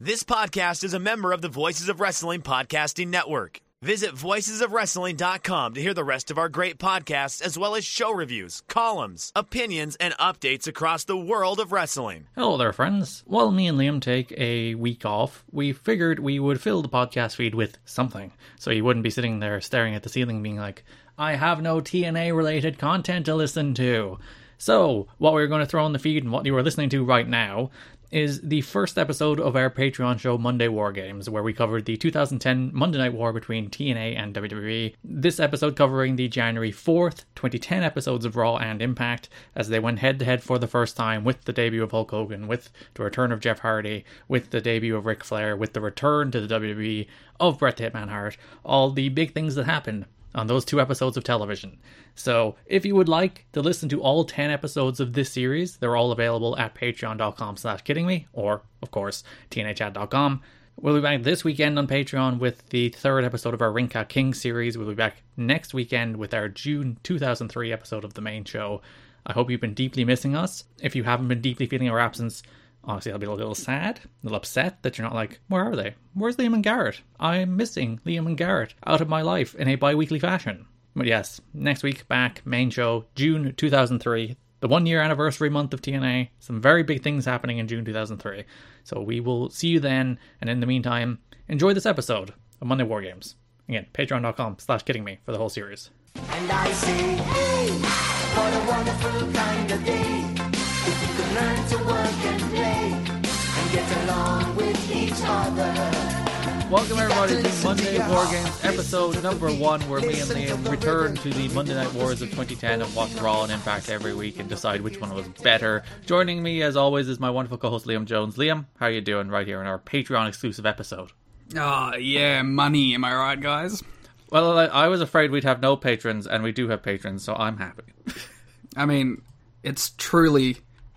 This podcast is a member of the Voices of Wrestling Podcasting Network. Visit voicesofwrestling.com to hear the rest of our great podcasts, as well as show reviews, columns, opinions, and updates across the world of wrestling. Hello there, friends. While me and Liam take a week off, we figured we would fill the podcast feed with something. So you wouldn't be sitting there staring at the ceiling being like, I have no TNA related content to listen to. So, what we're going to throw in the feed and what you are listening to right now is the first episode of our Patreon show Monday War Games, where we covered the 2010 Monday Night War between TNA and WWE. This episode covering the January 4th, 2010 episodes of Raw and Impact, as they went head to head for the first time with the debut of Hulk Hogan, with the return of Jeff Hardy, with the debut of Ric Flair, with the return to the WWE of Bret Hitman Hart, all the big things that happened on those two episodes of television. So, if you would like to listen to all 10 episodes of this series, they're all available at patreon.com slash kiddingme, or, of course, tnachat.com. We'll be back this weekend on Patreon with the third episode of our Ring Ka King series. We'll be back next weekend with our June 2003 episode of the main show. I hope you've been deeply missing us. If you haven't been deeply feeling our absence, honestly, I'll be a little sad, a little upset that you're not like, where are they? Where's Liam and Garrett? I'm missing Liam and Garrett out of my life in a bi weekly fashion. But yes, next week back, main show, June 2003, the one year anniversary month of TNA. Some very big things happening in June 2003. So we will see you then, and in the meantime, enjoy this episode of Monday War Games. Again, patreon.com slash kidding me for the whole series. And I say, hey, what a wonderful kind of day. If you could learn to work and play and get along with each other. Welcome everybody to Monday War Games episode number one, where me and Liam return to the Monday Night Wars of 2010 and watch Raw and Impact every week and decide which one was better. Joining me, as always, is my wonderful co-host Liam Jones. Liam, how are you doing right here in our Patreon exclusive episode? Ah, yeah, money. Am I right, guys? Well, I, I was afraid we'd have no patrons, and we do have patrons, so I'm happy. I mean, it's truly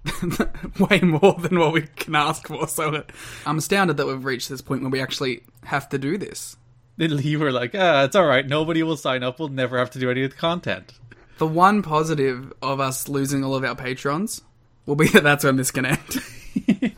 way more than what we can ask for. So I'm astounded that we've reached this point where we actually have to do this. Then you were like, ah, it's all right. Nobody will sign up. We'll never have to do any of the content. The one positive of us losing all of our patrons will be that that's when this can end.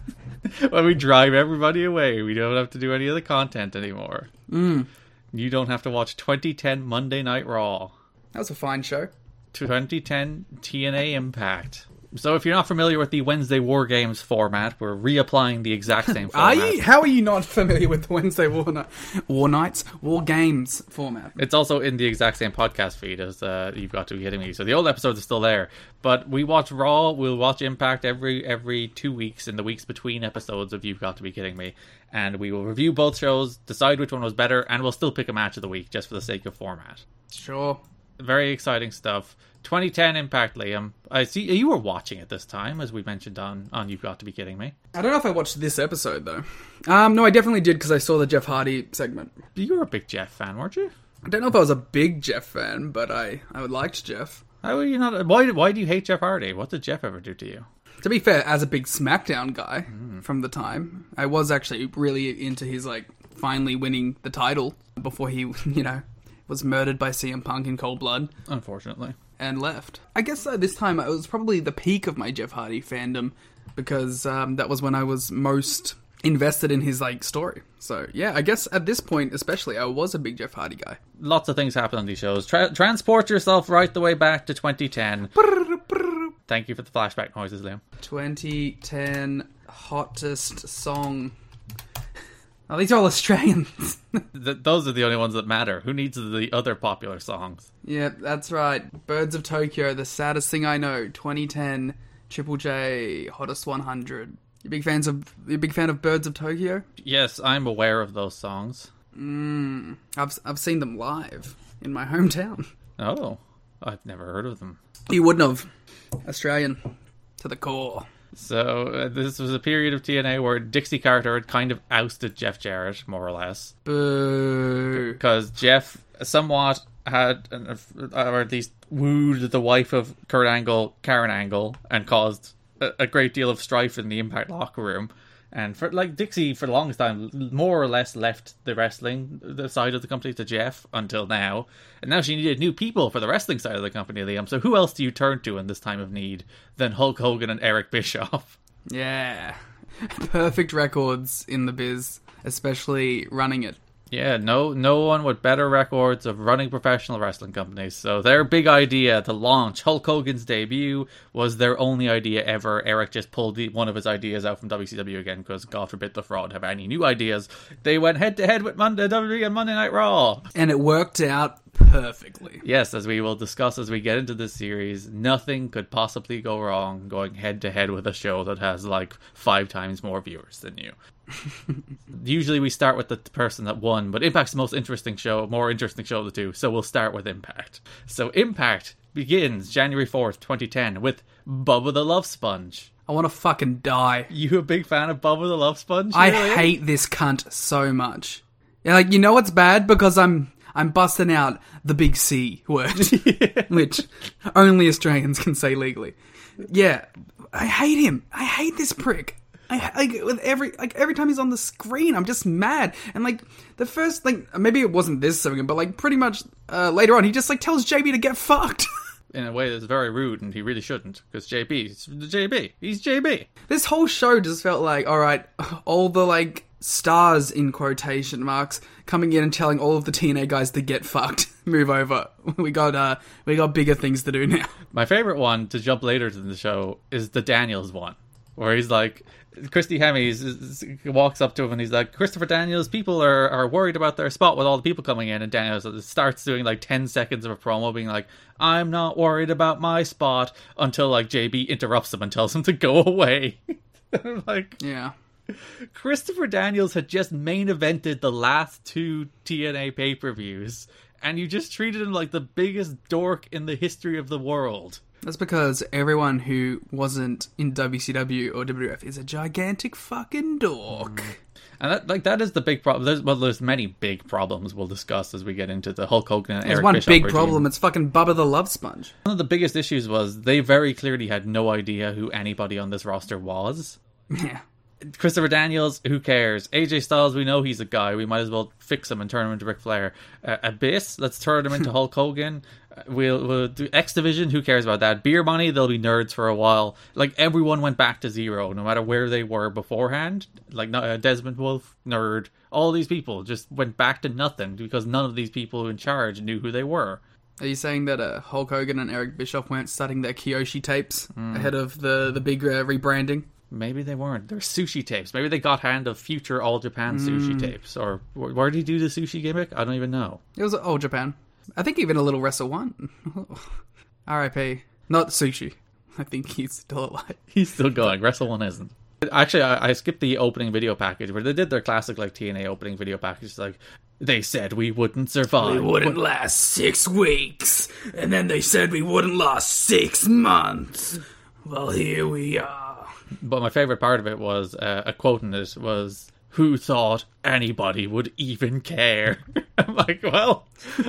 when we drive everybody away, we don't have to do any of the content anymore. Mm. You don't have to watch 2010 Monday Night Raw. That was a fine show. 2010 TNA Impact. So if you're not familiar with the Wednesday War Games format, we're reapplying the exact same Are you? How are you not familiar with the Wednesday War, Ni- War Nights, War Games format? It's also in the exact same podcast feed as uh, you've got to be kidding me. So the old episodes are still there, but we watch Raw. We'll watch Impact every every two weeks in the weeks between episodes of You've Got to Be Kidding Me, and we will review both shows, decide which one was better, and we'll still pick a match of the week just for the sake of format. Sure. Very exciting stuff. 2010 Impact, Liam. I see you were watching it this time, as we mentioned on on You've Got to Be Kidding Me. I don't know if I watched this episode though. Um, no, I definitely did because I saw the Jeff Hardy segment. You were a big Jeff fan, weren't you? I don't know if I was a big Jeff fan, but I I liked Jeff. How are you not? Why why do you hate Jeff Hardy? What did Jeff ever do to you? To be fair, as a big SmackDown guy from the time, I was actually really into his like finally winning the title before he, you know, was murdered by CM Punk in cold blood Unfortunately. And left. I guess uh, this time it was probably the peak of my Jeff Hardy fandom because um, that was when I was most invested in his like story. So yeah, I guess at this point especially, I was a big Jeff Hardy guy. Lots of things happen on these shows. Tra- transport yourself right the way back to 2010. Thank you for the flashback noises, Liam. 2010 hottest song. Oh, these are all Australians. Th- those are the only ones that matter. Who needs the other popular songs? yeah, that's right. Birds of Tokyo, the saddest thing I know. 2010 Triple J hottest 100. You big fans of you big fan of Birds of Tokyo? Yes, I'm aware of those songs. Mm, I've I've seen them live in my hometown. Oh, I've never heard of them. You wouldn't have. Australian to the core. So uh, this was a period of TNA where Dixie Carter had kind of ousted Jeff Jarrett, more or less, Boo. because Jeff somewhat had, or at least wooed the wife of Kurt Angle, Karen Angle, and caused a, a great deal of strife in the Impact locker room. And for like Dixie, for the longest time, more or less left the wrestling the side of the company to Jeff until now, and now she needed new people for the wrestling side of the company, Liam. So who else do you turn to in this time of need than Hulk Hogan and Eric Bischoff? Yeah. Perfect records in the biz, especially running it. Yeah, no, no one with better records of running professional wrestling companies. So their big idea to launch Hulk Hogan's debut was their only idea ever. Eric just pulled the, one of his ideas out from WCW again because God forbid the fraud have any new ideas. They went head to head with Monday WWE and Monday Night Raw. And it worked out perfectly. Yes, as we will discuss as we get into this series, nothing could possibly go wrong going head to head with a show that has like five times more viewers than you. Usually we start with the person that won, but Impact's the most interesting show, more interesting show of the two, so we'll start with Impact. So Impact begins January 4th, 2010 with Bubba the Love Sponge. I want to fucking die. You a big fan of Bubba the Love Sponge? I really? hate this cunt so much. Yeah, like you know what's bad because I'm I'm busting out the big C word, which only Australians can say legally. Yeah, I hate him. I hate this prick. I like with every like every time he's on the screen, I'm just mad. And like the first like maybe it wasn't this second, but like pretty much uh, later on, he just like tells JB to get fucked. in a way that's very rude, and he really shouldn't, because JB, JB, he's JB. this whole show just felt like all right all the like stars in quotation marks coming in and telling all of the tna guys to get fucked move over we got uh we got bigger things to do now My favorite one to jump later to the show is the Daniels one, where he's like, Christy Hemme is- is- walks up to him and he's like, Christopher Daniels, people are, are worried about their spot with all the people coming in. And Daniels starts doing like 10 seconds of a promo being like, I'm not worried about my spot until like JB interrupts him and tells him to go away. Like, yeah Christopher Daniels had just main evented the last two TNA pay per views, and you just treated him like the biggest dork in the history of the world. That's because everyone who wasn't in wcw or wwf is a gigantic fucking dork And that, like that is the big problem. There's, well, there's many big problems we'll discuss as we get into the Hulk Hogan and there's Eric one big regime. problem it's fucking bubba the love sponge One of the biggest issues was they very clearly had no idea who anybody on this roster was. yeah Christopher Daniels, who cares? AJ Styles, we know he's a guy. We might as well fix him and turn him into Ric Flair. Uh, Abyss, let's turn him into Hulk Hogan. We'll, we'll do X Division. Who cares about that? Beer Money, they'll be nerds for a while. Like everyone went back to zero, no matter where they were beforehand. Like uh, Desmond Wolfe, nerd. All these people just went back to nothing because none of these people in charge knew who they were. Are you saying that uh, Hulk Hogan and Eric Bischoff weren't studying their Kiyoshi tapes ahead of the the big uh, rebranding? Maybe they weren't. They're sushi tapes. Maybe they got hand of future All Japan sushi tapes. Or wh- where did he do the sushi gimmick? I don't even know. It was All Japan. I think even a little Wrestle One. R.I.P. Not sushi. I think he's still alive. He's still going. Wrestle One isn't. Actually, I, I skipped the opening video package where they did their classic like TNA opening video package. Like they said we wouldn't survive. We wouldn't last six weeks, and then they said we wouldn't last six months. Well, here we are. But my favorite part of it was uh, a quote in it was, "Who thought anybody would even care?" I'm like, well,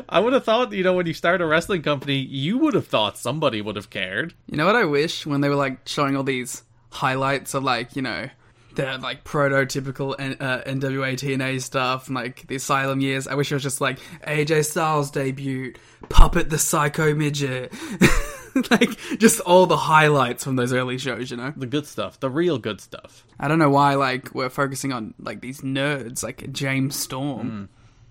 I would have thought, you know, when you start a wrestling company, you would have thought somebody would have cared. You know what I wish when they were like showing all these highlights of like you know the like prototypical N- uh, NWA TNA stuff and like the Asylum years. I wish it was just like AJ Styles debut, Puppet the Psycho Midget, like just all the highlights from those early shows. You know, The good stuff, the real good stuff. I don't know why like we're focusing on like these nerds like James Storm.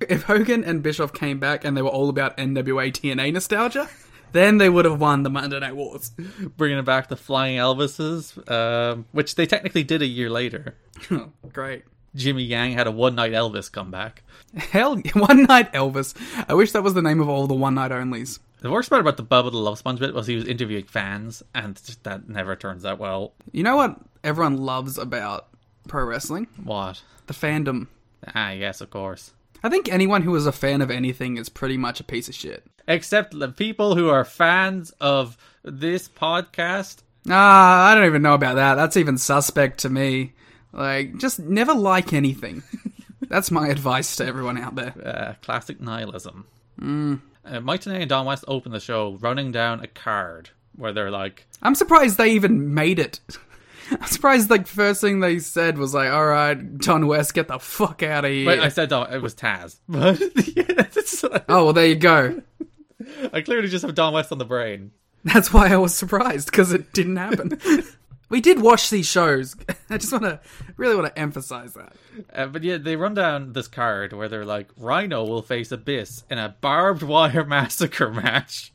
If Hogan and Bischoff came back and they were all about NWA TNA nostalgia, then they would have won the Monday Night Wars. Bringing back the Flying Elvises, um, which they technically did a year later. Great. Jimmy Yang had a one night Elvis comeback. Hell, One Night Elvis. I wish that was the name of all the One Night Onlys. The worst part about the Bubba the Love Sponge bit was he was interviewing fans, and that never turns out well. You know what everyone loves about pro wrestling? What? The fandom. Ah, yes, of course. I think anyone who is a fan of anything is pretty much a piece of shit. Except the people who are fans of this podcast Ah, I don't even know about that. That's even suspect to me. Like, just never like anything. That's my advice to everyone out there. Uh, classic nihilism. Mm. Uh, Mike Tenay and Don West open the show running down a card where they're like, I'm surprised they even made it. I'm surprised, like, first thing they said was like, all right, Don West, get the fuck out of here. Wait, I said Don, it was Taz. Yeah, like- oh, well, there you go. I clearly just have Don West on the brain. That's why I was surprised, because it didn't happen. We did watch these shows. I just want to, really want to emphasize that. Uh, but yeah, they run down this card where they're like, Rhino will face Abyss in a barbed wire massacre match.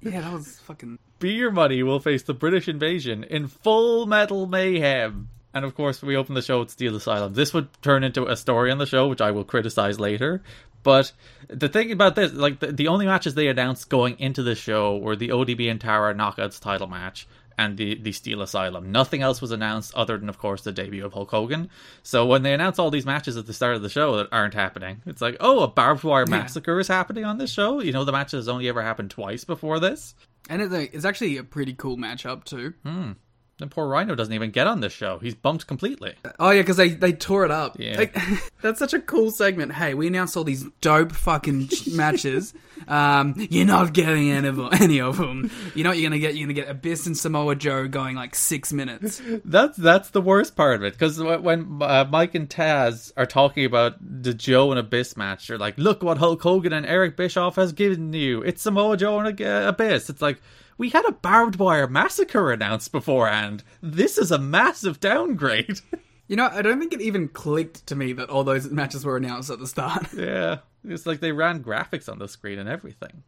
Yeah, that was fucking. Beer Money will face the British invasion in Full Metal Mayhem. And of course, we open the show with Steel Asylum. This would turn into a story on the show, which I will criticize later. But the thing about this, like the, the only matches they announced going into the show were the ODB and Tara Knockouts title match and the, the Steel Asylum. Nothing else was announced other than, of course, the debut of Hulk Hogan. So when they announce all these matches at the start of the show that aren't happening, it's like, oh, a barbed wire massacre is happening on this show. You know, the match has only ever happened twice before this. And it's, a, it's actually a pretty cool matchup, too. Hmm. Then poor Rhino doesn't even get on this show. He's bumped completely. Oh, yeah, because they, they tore it up. Yeah. Like, that's such a cool segment. Hey, we announced all these dope fucking matches. Um, you're not getting any of them. Any of them. You know what you're going to get? You're to get Abyss and Samoa Joe going like six minutes. That's that's the worst part of it because when uh, Mike and Taz are talking about the Joe and Abyss match, they're like, "Look what Hulk Hogan and Eric Bischoff has given you. It's Samoa Joe and Abyss." It's like we had a barbed wire massacre announced beforehand. This is a massive downgrade. You know, I don't think it even clicked to me that all those matches were announced at the start. yeah, it's like they ran graphics on the screen and everything.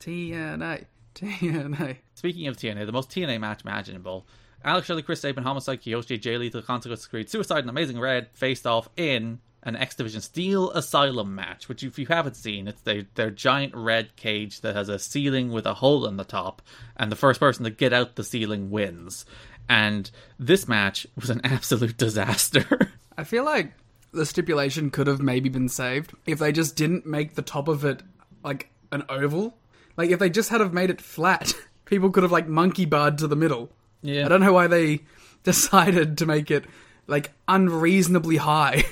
TNA. TNA. Speaking of TNA, the most TNA match imaginable. Alex Shelley, Chris Sabin, Homicide, Kiyoshi, Jay Lethal, Consequence Creed, Suicide, and Amazing Red faced off in an X Division Steel Asylum match, which if you haven't seen, it's their, their giant red cage that has a ceiling with a hole in the top, and the first person to get out the ceiling wins. And this match was an absolute disaster. I feel like the stipulation could have maybe been saved if they just didn't make the top of it like an oval. Like if they just had have made it flat, people could have like monkey barred to the middle. Yeah. I don't know why they decided to make it like unreasonably high.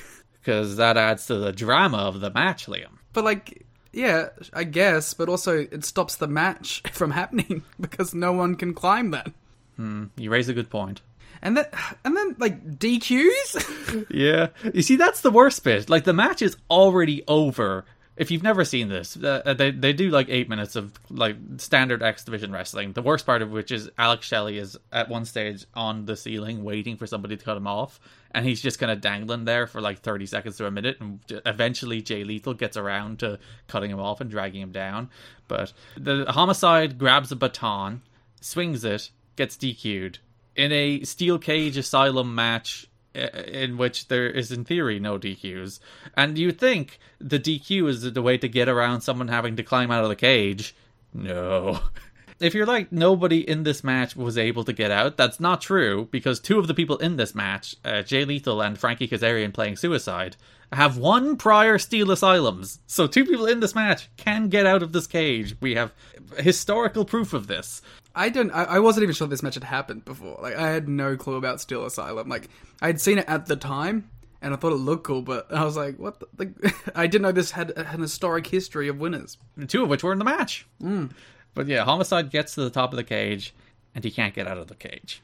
Because that adds to the drama of the match, Liam. but like yeah, I guess, but also it stops the match from happening because no one can climb that. Hmm, you raise a good point. And then and then like DQs? Yeah. You see, that's the worst bit. Like, the match is already over. If you've never seen this, uh, they they do like eight minutes of like standard X Division wrestling. The worst part of which is Alex Shelley is at one stage on the ceiling waiting for somebody to cut him off, and he's just kind of dangling there for like thirty seconds to a minute, and eventually Jay Lethal gets around to cutting him off and dragging him down. But the homicide grabs a baton, swings it, gets DQ'd in a steel cage asylum match uh, in which there is in theory no DQs. And you think the DQ is the way to get around someone having to climb out of the cage. No. If you're like nobody in this match was able to get out, that's not true because two of the people in this match, uh, Jay Lethal and Frankie Kazarian playing Suicide, have won prior Steel Asylums. So two people in this match can get out of this cage. We have historical proof of this. I don't. I, I wasn't even sure this match had happened before. Like I had no clue about Steel Asylum. Like I had seen it at the time, and I thought it looked cool, but I was like, what? The, like I didn't know this had an historic history of winners. two of which were in the match. Hmm. But yeah, Homicide gets to the top of the cage, and he can't get out of the cage.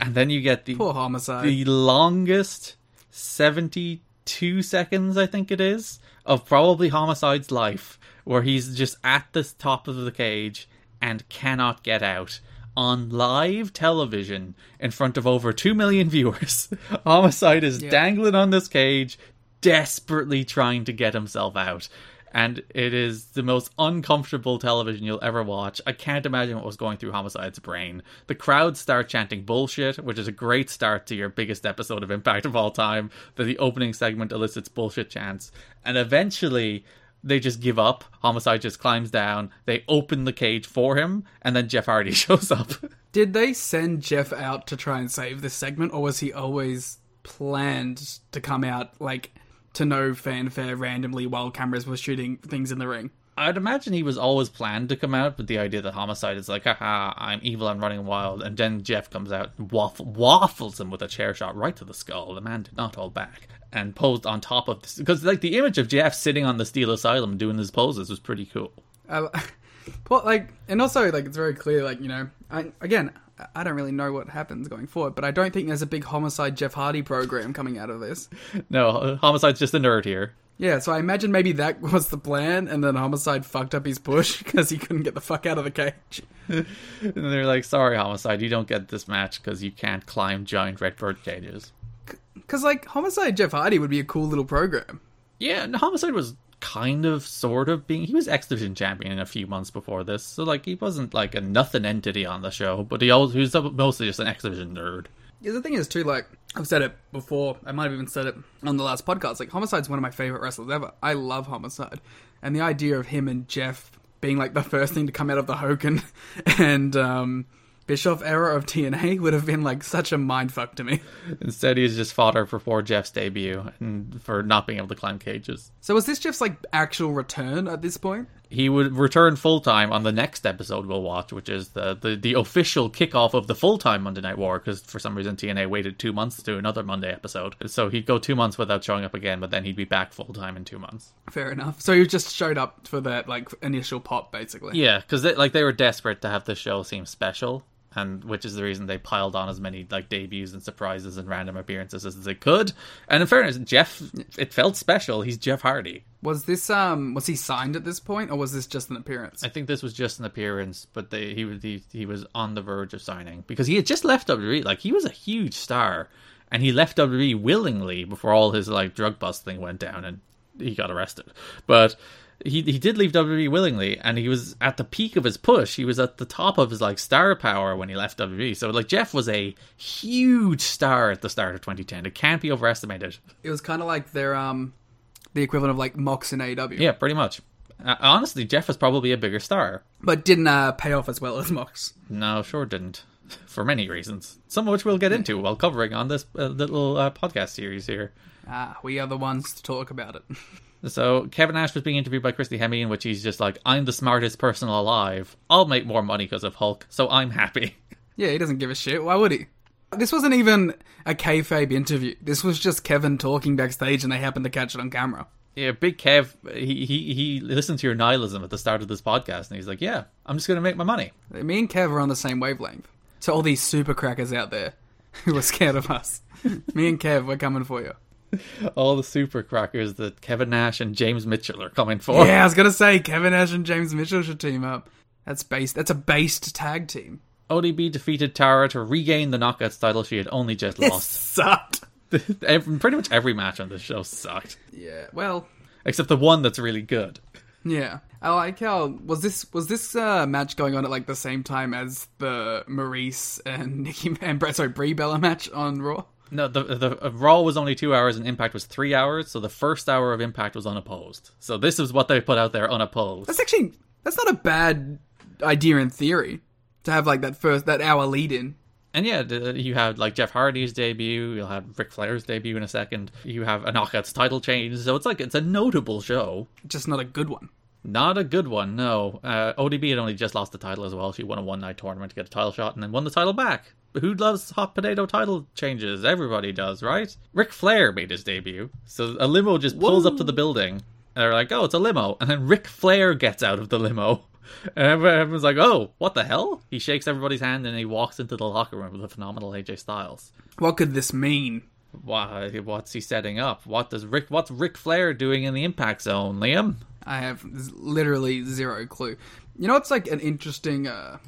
And then you get the Poor homicide. the longest seventy-two seconds, I think it is, of probably Homicide's life, where he's just at the top of the cage and cannot get out. On live television in front of over 2 million viewers, Homicide is dangling on this cage, desperately trying to get himself out. And it is the most uncomfortable television you'll ever watch. I can't imagine what was going through Homicide's brain. The crowd start chanting bullshit, which is a great start to your biggest episode of Impact of all time. That the opening segment elicits bullshit chants. And eventually, they just give up. Homicide just climbs down. They open the cage for him, and then Jeff Hardy shows up. Did they send Jeff out to try and save this segment, or was he always planned to come out like to no fanfare randomly while cameras were shooting things in the ring? I'd imagine he was always planned to come out, but the idea that Homicide is like, haha, I'm evil, I'm running wild, and then Jeff comes out and waff- waffles him with a chair shot right to the skull. The man did not hold back and posed on top of this. Because, like, the image of Jeff sitting on the Steel Asylum doing his poses was pretty cool. I, well, like, and also like it's very clear, like you know, I, again, I don't really know what happens going forward, but I don't think there's a big homicide Jeff Hardy program coming out of this. No, Homicide's just a nerd here. Yeah, so I imagine maybe that was the plan, and then homicide fucked up his push because he couldn't get the fuck out of the cage. And they're like, sorry, Homicide, you don't get this match because you can't climb giant red bird cages. Because like homicide Jeff Hardy would be a cool little program. Yeah, and Homicide was kind of, sort of being. He was X Division champion a few months before this, so like he wasn't like a nothing entity on the show, but he always he was mostly just an X Division nerd. Yeah, the thing is too, like I've said it before. I might have even said it on the last podcast. Like Homicide's one of my favorite wrestlers ever. I love Homicide, and the idea of him and Jeff being like the first thing to come out of the Hogan and um, Bischoff era of TNA would have been like such a mind fuck to me. Instead, he's just fodder for poor Jeff's debut and for not being able to climb cages. So was this Jeff's like actual return at this point? He would return full time on the next episode we'll watch, which is the, the, the official kickoff of the full time Monday Night War, because for some reason TNA waited two months to do another Monday episode. So he'd go two months without showing up again, but then he'd be back full time in two months. Fair enough. So he just showed up for that like initial pop, basically. Yeah, because they, like they were desperate to have the show seem special, and which is the reason they piled on as many like debuts and surprises and random appearances as they could. And in fairness, Jeff, it felt special. He's Jeff Hardy. Was this um was he signed at this point, or was this just an appearance? I think this was just an appearance, but they, he was he, he was on the verge of signing because he had just left WWE. Like he was a huge star, and he left WWE willingly before all his like drug bust thing went down and he got arrested. But he he did leave WWE willingly, and he was at the peak of his push. He was at the top of his like star power when he left WWE. So like Jeff was a huge star at the start of 2010. It can't be overestimated. It was kind of like their um the equivalent of like Mox in AEW. Yeah, pretty much. Uh, honestly, Jeff was probably a bigger star. but didn't uh, pay off as well as Mox. No, sure didn't. For many reasons, some of which we'll get into while covering on this uh, little uh, podcast series here. Ah, we are the ones to talk about it. So Kevin Nash was being interviewed by Christy Hemme, in which he's just like, "I'm the smartest person alive. I'll make more money because of Hulk, so I'm happy." yeah, he doesn't give a shit. Why would he? This wasn't even a kayfabe interview. This was just Kevin talking backstage, and they happened to catch it on camera. Yeah, Big Kev, he he he listened to your nihilism at the start of this podcast, and he's like, "Yeah, I'm just gonna make my money." Me and Kev are on the same wavelength. To all these super crackers out there who are scared of us, me and Kev, we're coming for you. All the super crackers that Kevin Nash and James Mitchell are coming for. Yeah, I was gonna say Kevin Nash and James Mitchell should team up. That's based. That's a based tag team. ODB defeated Tara to regain the Knockouts title she had only just lost. Sucked. pretty much every match on this show sucked, Yeah. Well. except the one that's really good. Yeah. I like how was this was this uh, match going on at like the same time as the Maryse and Nikki and Brett sorry Brie Bella match on Raw. No, the the uh, Raw was only two hours and Impact was three hours, so the first hour of Impact was unopposed. So this is what they put out there unopposed. That's actually that's not a bad idea in theory to have like that first that hour lead in. And yeah, you have like Jeff Hardy's debut. You'll have Ric Flair's debut in a second. You have a Knockouts title change. So it's like it's a notable show. Just not a good one. Not a good one, no. Uh, ODB had only just lost the title as well. She won a one night tournament to get a title shot and then won the title back. Who loves hot potato title changes? Everybody does, right? Ric Flair made his debut. So a limo just pulls up to the building. And they're like, oh, it's a limo. And then Ric Flair gets out of the limo. And everyone's like, oh, what the hell? He shakes everybody's hand and he walks into the locker room with a phenomenal AJ Styles. What could this mean? Why, what's he setting up? What does Rick? What's Ric Flair doing in the Impact Zone, Liam? I have literally zero clue. You know, it's like an interesting uh,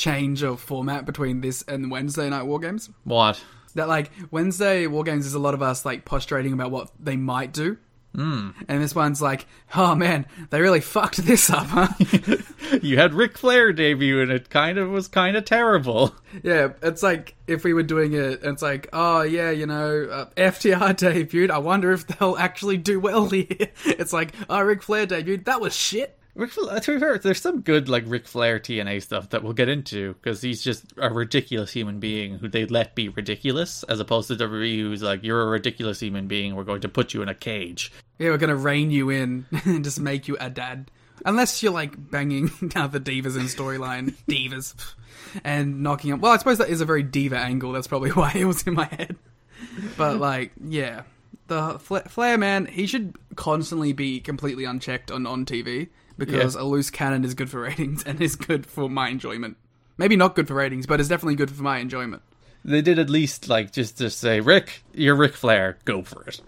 change of format between this and Wednesday Night War Games. What? That like Wednesday War Games is a lot of us like postulating about what they might do. Mm. And this one's like, oh man, they really fucked this up, huh? You had Ric Flair debut and it kind of was kind of terrible. yeah, it's like if we were doing it, it's like, oh yeah, you know, uh, FTR debuted. I wonder if they'll actually do well here. It's like, oh, Ric Flair debuted. That was shit. Ric Flair, to be fair, there's some good like Ric Flair TNA stuff that we'll get into because he's just a ridiculous human being who they let be ridiculous, as opposed to WWE who's like, you're a ridiculous human being. We're going to put you in a cage. Yeah, we're gonna rein you in and just make you a dad. Unless you're like banging other divas in storyline, divas, and knocking up. Well, I suppose that is a very diva angle. That's probably why it was in my head. But like, yeah, the Fla- Flair man, he should constantly be completely unchecked on on TV because Yeah. a loose cannon is good for ratings and is good for my enjoyment. Maybe not good for ratings, but it's definitely good for my enjoyment. They did at least like just to say, Rick, you're Rick Flair, go for it.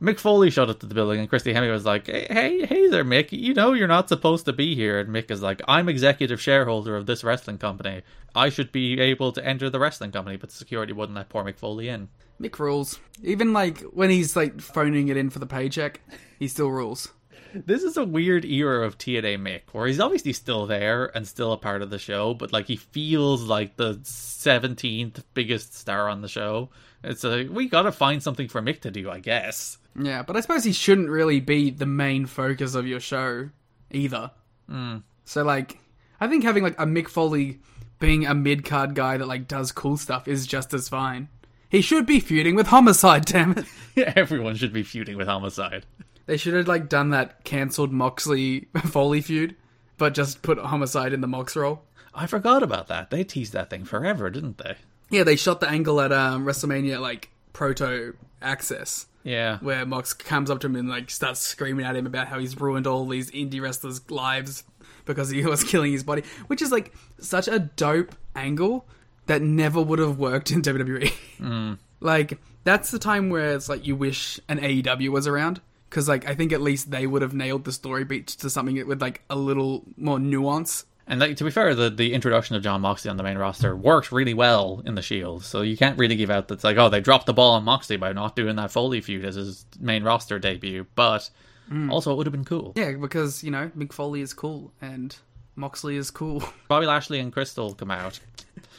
Mick Foley showed up to the building, and Christy Hemme was like, hey, "Hey, hey there, Mick. You know you're not supposed to be here." And Mick is like, "I'm executive shareholder of this wrestling company. I should be able to enter the wrestling company, but security wouldn't let poor Mick Foley in." Mick rules. Even like when he's like phoning it in for the paycheck, he still rules. This is a weird era of TNA Mick, where he's obviously still there and still a part of the show, but like he feels like the seventeenth biggest star on the show. It's like we gotta find something for Mick to do, I guess. Yeah, but I suppose he shouldn't really be the main focus of your show either. Hmm. So like, I think having like a Mick Foley being a mid card guy that like does cool stuff is just as fine. He should be feuding with Homicide, damn it. Everyone should be feuding with Homicide. They should have like done that cancelled Moxley Foley feud, but just put Homicide in the Mox role. I forgot about that. They teased that thing forever, didn't they? Yeah, they shot the angle at um, WrestleMania like proto access. Yeah. where Mox comes up to him and like starts screaming at him about how he's ruined all these indie wrestlers' lives because he was killing his body, which is like such a dope angle that never would have worked in WWE. Like that's the time where it's like you wish an AEW was around because like I think at least they would have nailed the story beats to something with like a little more nuance. And like to be fair, the the introduction of Jon Moxley on the main roster worked really well in the Shield. So you can't really give out that's like, oh, they dropped the ball on Moxley by not doing that Foley feud as his main roster debut. But mm. also, it would have been cool. Yeah, because you know Mick Foley is cool and Moxley is cool. Bobby Lashley and Kristal come out.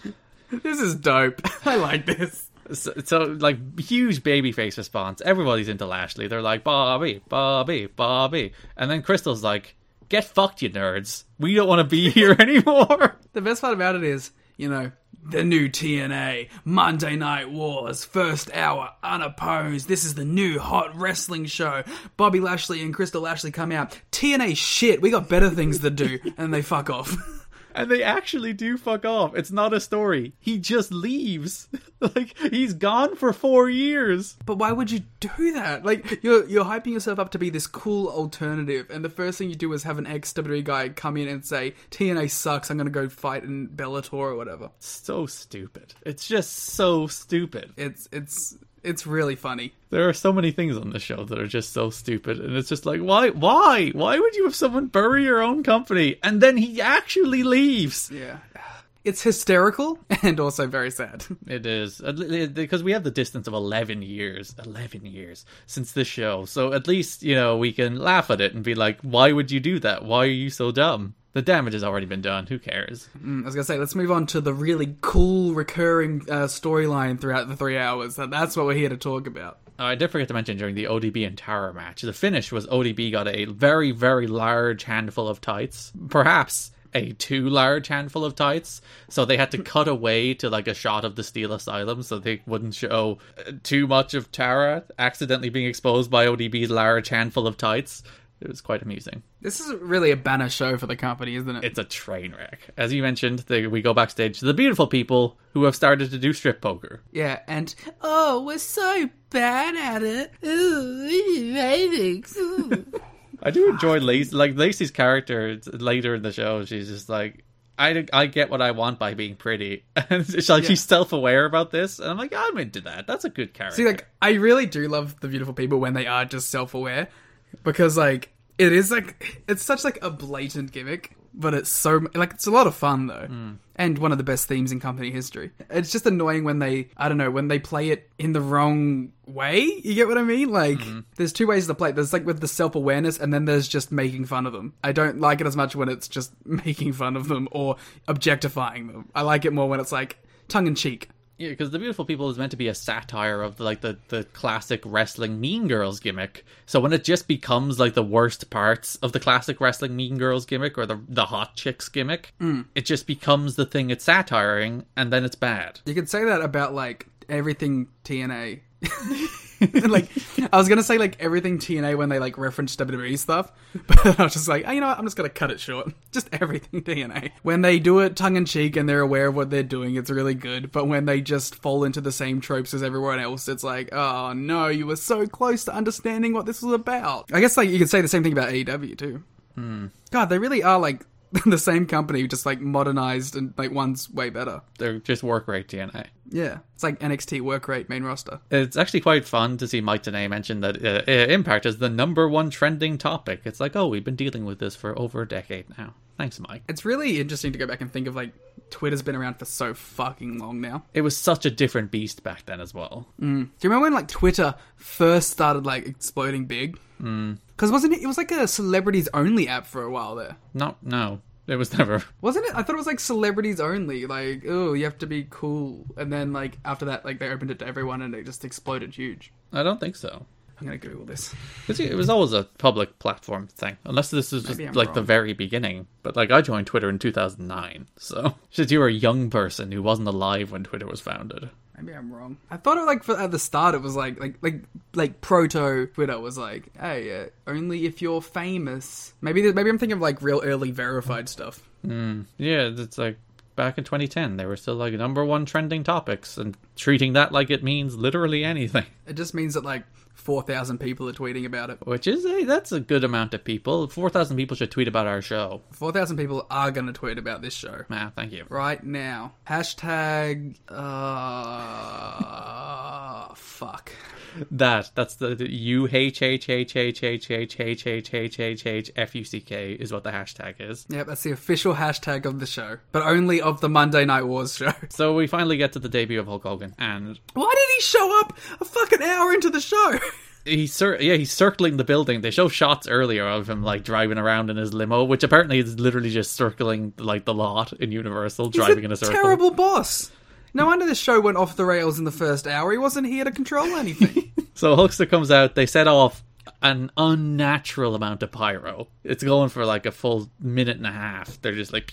this is dope. I like this. So, so like huge babyface response. Everybody's into Lashley. They're like Bobby, Bobby, Bobby, and then Kristal's like, "Get fucked, you nerds. We don't want to be here anymore." The best part about it is, you know, the new TNA, Monday Night Wars, first hour, unopposed. This is the new hot wrestling show. Bobby Lashley and Kristal Lashley come out. TNA shit, we got better things to do. And they fuck off. And they actually do fuck off. It's not a story. He just leaves. like he's gone for four years. But why would you do that? Like, you're, you're hyping yourself up to be this cool alternative, and the first thing you do is have an ex WWE guy come in and say, TNA sucks, I'm gonna go fight in Bellator or whatever. So stupid. It's just so stupid. It's, it's, it's really funny. There are so many things on the show that are just so stupid, and it's just like, why, why, why would you have someone bury your own company and then he actually leaves? Yeah. It's hysterical and also very sad. It is because we have the distance of eleven years, eleven years since this show. So at least you know we can laugh at it and be like, "Why would you do that? Why are you so dumb?" The damage has already been done. Who cares? I was gonna say, let's move on to the really cool recurring uh, storyline throughout the three hours. That's what we're here to talk about. Oh, I did forget to mention during the ODB and Tara match, the finish was ODB got a very, very large handful of tights. Perhaps a too large handful of tights. So they had to cut away to like a shot of the Steel Asylum so they wouldn't show uh, too much of Tara accidentally being exposed by ODB's large handful of tights. It was quite amusing. This is really a banner show for the company, isn't it? It's a train wreck. As you mentioned, they, we go backstage to the beautiful people who have started to do strip poker. yeah, and oh, we're so bad at it. Ooh, ratings. Ooh. I do enjoy Lacey. Like Lacey's character later in the show, she's just like, I, I get what I want by being pretty, and it's like Yeah. she's self aware about this, and I'm like, I'm into that. That's a good character. See, like, I really do love the beautiful people when they are just self-aware, because like it is like it's such like a blatant gimmick, but it's so like it's a lot of fun though, hmm. and one of the best themes in company history. It's just annoying when they I don't know when they play it in the wrong way. You get what I mean? Like, hmm. there's two ways to play. it. There's like with the self-awareness, and then there's just making fun of them. I don't like it as much when it's just making fun of them or objectifying them. I like it more when it's like tongue in cheek. Yeah, because the beautiful people is meant to be a satire of like the the classic wrestling Mean Girls gimmick. So when it just becomes like the worst parts of the classic wrestling Mean Girls gimmick or the the hot chicks gimmick, mm. it just becomes the thing it's satiring, and then it's bad. You can say that about like everything TNA. like I was gonna say like everything TNA when they like reference WWE stuff, but I was just like, oh, you know what? I'm just gonna cut it short. Just everything TNA. When they do it tongue in cheek and they're aware of what they're doing, it's really good. But when they just fall into the same tropes as everyone else, it's like, oh no, you were so close to understanding what this was about. I guess like you could say the same thing about AEW too. Hmm. God, they really are like the same company, just like modernized and like one's way better. They're just work rate DNA. Yeah, it's like NXT work rate main roster. It's actually quite fun to see Mike Tenay mention that uh, uh, Impact is the number one trending topic. It's like, oh, we've been dealing with this for over a decade now. Thanks, Mike. It's really interesting to go back and think of like Twitter's been around for so fucking long now. It was such a different beast back then as well. Do you remember when like Twitter first started like exploding big? Because wasn't it? It was like a celebrities only app for a while there, Not, no, it was never. wasn't it? I thought it was like celebrities only. Like, oh, you have to be cool, and then like after that, like they opened it to everyone, and it just exploded huge. I don't think so. I'm gonna Google this. It was always a public platform thing, unless this is just like the very beginning. But like I joined Twitter in 2009, so since you were a young person who wasn't alive when Twitter was founded. Maybe I'm wrong. I thought it like for, at the start it was like like like like proto Twitter was like, hey, uh, only if you're famous. Maybe maybe I'm thinking of like real early verified stuff. Yeah, it's like back in 2010, they were still like number one trending topics and treating that like it means literally anything. It just means that like four thousand people are tweeting about it. Which is a that's a good amount of people. 4,000 people should tweet about our show. Four thousand people are gonna tweet about this show. Ah, thank you. right now. Hashtag. Uh. fuck. That that's the, the U H H H H H H H H H H H F U C K is what the hashtag is. Yep, that's the official hashtag of the show, but only of the Monday Night Wars show. So we finally get to the debut of Hulk Hogan, and Why did he show up a fucking hour into the show? he's cir- yeah he's circling the building. They show shots earlier of him like driving around in his limo, which apparently is literally just circling like the lot in Universal, driving He's in a circle. Terrible boss. No wonder this show went off the rails in the first hour. He wasn't here to control anything. so Huckster comes out. They set off an unnatural amount of pyro. It's going for like a full minute and a half. They're just like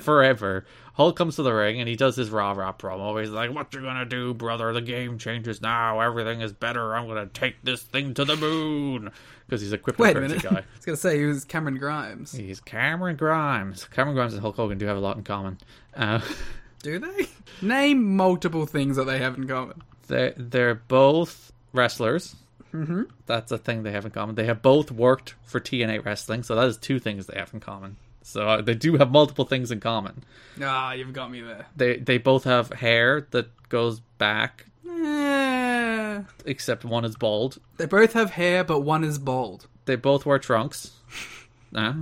forever. Hulk comes to the ring and he does his rah rah promo. He's like, "What you gonna do, brother? The game changes now. Everything is better. I'm gonna take this thing to the moon." Because he's a Wait a cryptocurrency minute. guy. I was gonna say he was Cameron Grimes. He's Cameron Grimes. Cameron Grimes and Hulk Hogan do have a lot in common. Uh, Do they? Name multiple things that they have in common. They're, they're both wrestlers. Mm-hmm. That's a thing they have in common. They have both worked for TNA Wrestling, so that is two things they have in common. So uh, they do have multiple things in common. Ah, you've got me there. They they both have hair that goes back, Eh. except one is bald. They both have hair, but one is bald. They both wear trunks. Nah,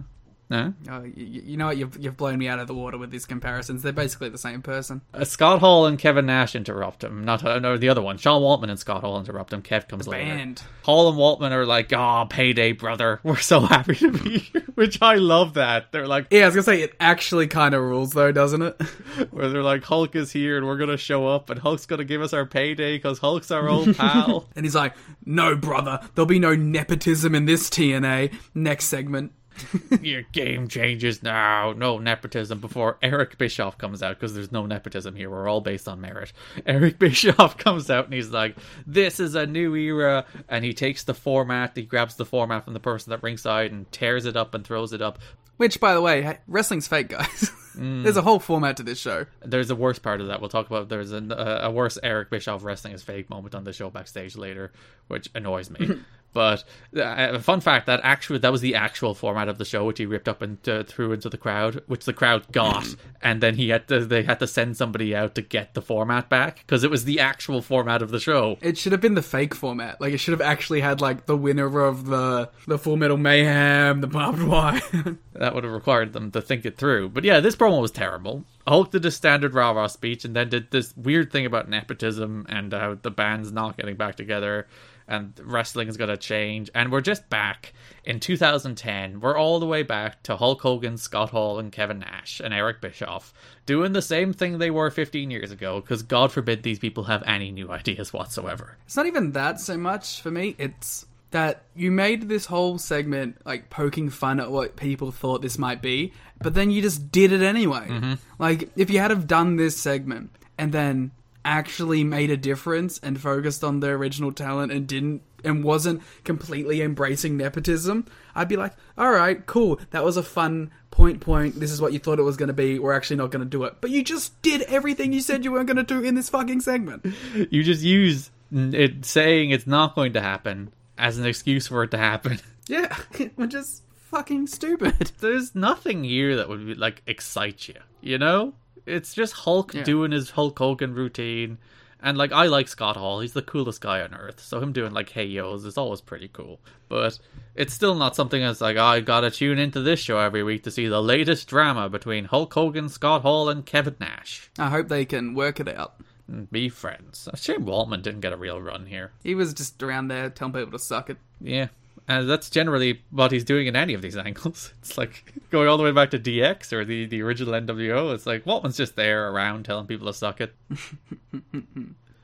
nah. Oh, you, you know what? You've, you've blown me out of the water with these comparisons. They're basically the same person. Uh, Scott Hall and Kevin Nash interrupt him. Not uh, no, the other one. Sean Waltman and Scott Hall interrupt him. Kev comes later. Band. Hall and Waltman are like, "Oh, payday, brother! We're so happy to be here." Which I love that they're like, Yeah, I was gonna say it actually kind of rules though, doesn't it? where they're like, Hulk is here and we're gonna show up and Hulk's gonna give us our payday because Hulk's our old pal. and he's like, "No, brother, there'll be no nepotism in this TNA." Next segment. Your game changes now. No nepotism before Eric Bischoff comes out because there's no nepotism here. We're all based on merit. Eric Bischoff comes out and he's like, "This is a new era," and he takes the format. He grabs the format from the person at ringside and tears it up and throws it up. Which, by the way, wrestling's fake, guys. There's a whole format to this show. There's a worse part of that. We'll talk about. There's an, uh, a worse Eric Bischoff wrestling is fake moment on the show backstage later, which annoys me. But uh, fun fact that actually that was the actual format of the show, which he ripped up and uh, threw into the crowd, which the crowd got, and then he had to they had to send somebody out to get the format back because it was the actual format of the show. It should have been the fake format. Like it should have actually had like the winner of the the Full Metal Mayhem, the barbed wire. That would have required them to think it through. But yeah, this promo was terrible. Hulk did a standard rah rah speech and then did this weird thing about nepotism and how the band's not getting back together and wrestling is going to change. And we're just back in 2010. We're all the way back to Hulk Hogan, Scott Hall, and Kevin Nash and Eric Bischoff doing the same thing they were 15 years ago because God forbid these people have any new ideas whatsoever. it's not even that so much for me. It's that you made this whole segment like poking fun at what people thought this might be, but then you just did it anyway. Mm-hmm. Like if you had have done this segment and then actually made a difference and focused on their original talent and didn't and wasn't completely embracing nepotism, I'd be like, all right, cool. That was a fun point point. This is what you thought it was going to be. We're actually not going to do it. But you just did everything you said you weren't going to do in this fucking segment. You just use it saying it's not going to happen as an excuse for it to happen. Yeah, which is fucking stupid. There's nothing here that would like excite you, you know? It's just Hulk Yeah. doing his Hulk Hogan routine. And like I like Scott Hall, he's the coolest guy on earth. So him doing like hey yo's is always pretty cool. But it's still not something that's like I gotta tune into this show every week to see the latest drama between Hulk Hogan, Scott Hall, and Kevin Nash. I hope they can work it out. And be friends. Sean Waltman didn't get a real run here. He was just around there telling people to suck it. Yeah. And that's generally what he's doing in any of these angles. It's like going all the way back to DX or the, the original NWO. It's like Waltman's just there around telling people to suck it.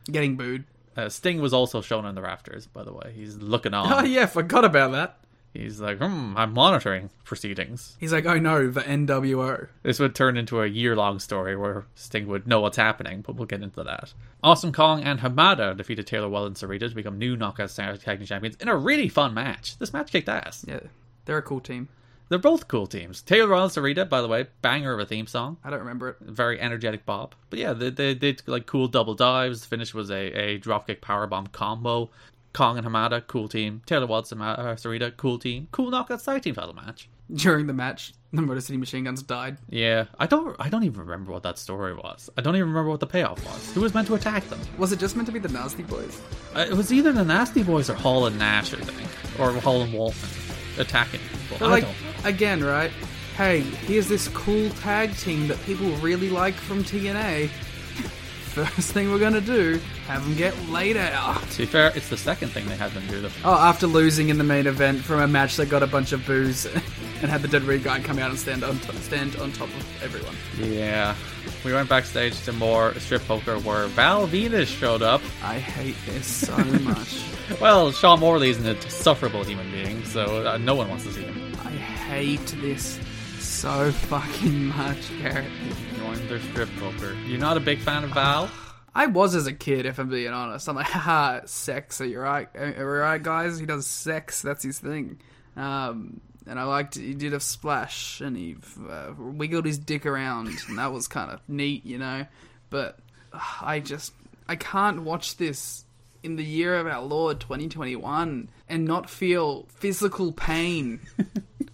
Getting booed. Uh, Sting was also shown on the rafters, by the way. He's looking on. Oh on. yeah, forgot about that. He's like, hmm, I'm monitoring proceedings. He's like, oh no, the NWO. This would turn into a year long story where Sting would know what's happening, but we'll get into that. Awesome Kong and Hamada defeated Taylor Wilde and Sarita to become new Knockout Tag Team Champions in a really fun match. This match kicked ass. Yeah, they're a cool team. They're both cool teams. Taylor Wilde and Sarita, by the way, banger of a theme song. I don't remember it. Very energetic bop. But yeah, they, they did like cool double dives. The finish was a, a dropkick powerbomb combo. Kong and Hamada, cool team. Taylor Watts and uh, Sarita, cool team. Cool knockout side team title match. During the match, the Motor City Machine Guns died. Yeah, I don't I don't even remember what that story was. I don't even remember what the payoff was. Who was meant to attack them? Was it just meant to be the Nasty Boys? Uh, it was either the Nasty Boys or Hall and Nash, I think, or Hall and Waltman attacking people. But I like, don't. again, right? Hey, here's this cool tag team that people really like from TNA. First thing we're gonna do, have them get laid out. To be fair, it's the second thing they had them do. The Oh, after losing in the main event from a match that got a bunch of boos and had the Dead Rig guy come out and stand on t- stand on top of everyone. Yeah. We went backstage to more strip poker where Val Venis showed up. I hate this so much. Well, Sean Morley's an insufferable human being, so uh, no one wants to see him. I hate this so fucking much, Garrett. Join their strip poker. You're not a big fan of Val? I was as a kid, if I'm being honest. I'm like, haha, sex. Are you right? Are you right, guys? He does sex. That's his thing. Um, and I liked he did a splash and he uh, wiggled his dick around, and that was kind of neat, you know. But uh, I just I can't watch this in the year of our Lord 2021 and not feel physical pain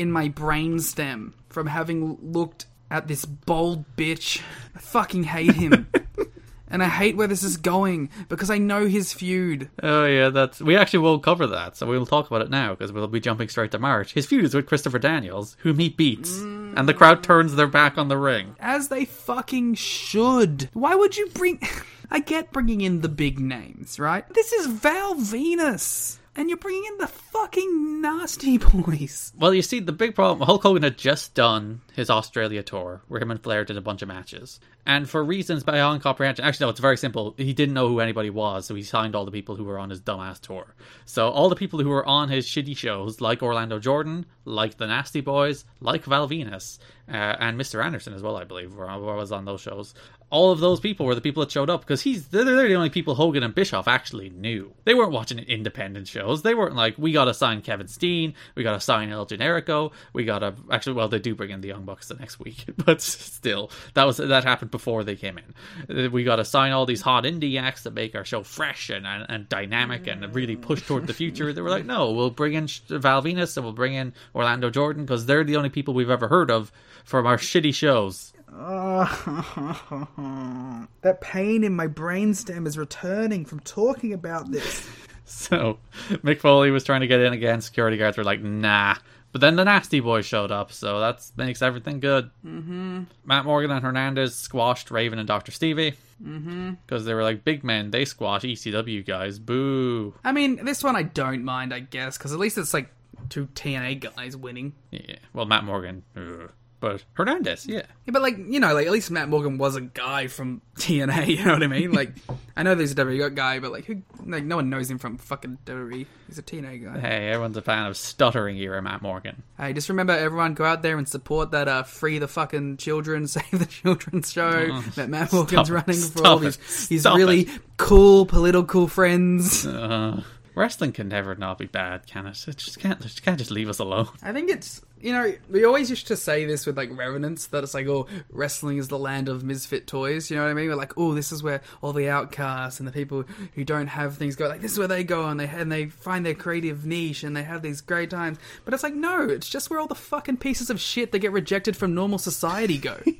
in my brainstem from having looked at this bold bitch. I fucking hate him. and I hate where this is going because I know his feud. Oh yeah, that's we actually will cover that, so we'll talk about it now because we'll be jumping straight to March. His feud is with Christopher Daniels, whom he beats, and the crowd turns their back on the ring. As they fucking should. Why would you bring. I get bringing in the big names, right? This is Val Venis. And you're bringing in the fucking nasty boys. Well, you see, the big problem Hulk Hogan had just done his Australia tour, where him and Flair did a bunch of matches, and for reasons beyond comprehension, actually, no, it's very simple. He didn't know who anybody was, so he signed all the people who were on his dumbass tour. So all the people who were on his shitty shows, like Orlando Jordan, like the Nasty Boys, like Val Venis, uh, and Mr. Anderson as well, I believe, was on those shows. All of those people were the people that showed up because he's they're, they're the only people Hogan and Bischoff actually knew. They weren't watching independent shows. They weren't like we gotta sign Kevin Steen, we gotta sign El Generico, we gotta actually well they do bring in the Young Bucks the next week, but still that was that happened before they came in. Uh, We gotta sign all these hot indie acts that make our show fresh and, and, and dynamic and really push toward the future. They were like, no, we'll bring in Val Venis and we'll bring in Orlando Jordan because they're the only people we've ever heard of from our shitty shows. that pain in my brainstem is returning from talking about this. So Mick Foley was trying to get in again. Security guards were like, nah. But then the Nasty Boy showed up, so that makes everything good. Mm-hmm. Matt Morgan and Hernandez squashed Raven and Dr. Stevie. Mm-hmm. Because they were like, big men, they squash ECW guys. Boo. I mean, this one I don't mind, I guess, because at least it's like two TNA guys winning. Yeah. Well, Matt Morgan. ugh. But Hernandez, yeah. Yeah, but like you know, like at least Matt Morgan was a guy from TNA. You know what I mean? Like I know there's a WWE guy, but like who? Like no one knows him from fucking WWE. He's a TNA guy. Hey, everyone's a fan of stuttering era Matt Morgan. Hey, just remember, everyone go out there and support that uh, free the fucking children, save the children's show that Matt Morgan's Stop running for all it. his, really it. cool political friends. Uh, wrestling can never not be bad, can it? It just can't. It can't just leave us alone. I think it's you know we always used to say this with like revenants that it's like oh wrestling is the land of misfit toys. You know what I mean? We're like oh this is where all the outcasts and the people who don't have things go. Like this is where they go and they and they find their creative niche and they have these great times. But it's like no, it's just where all the fucking pieces of shit that get rejected from normal society go.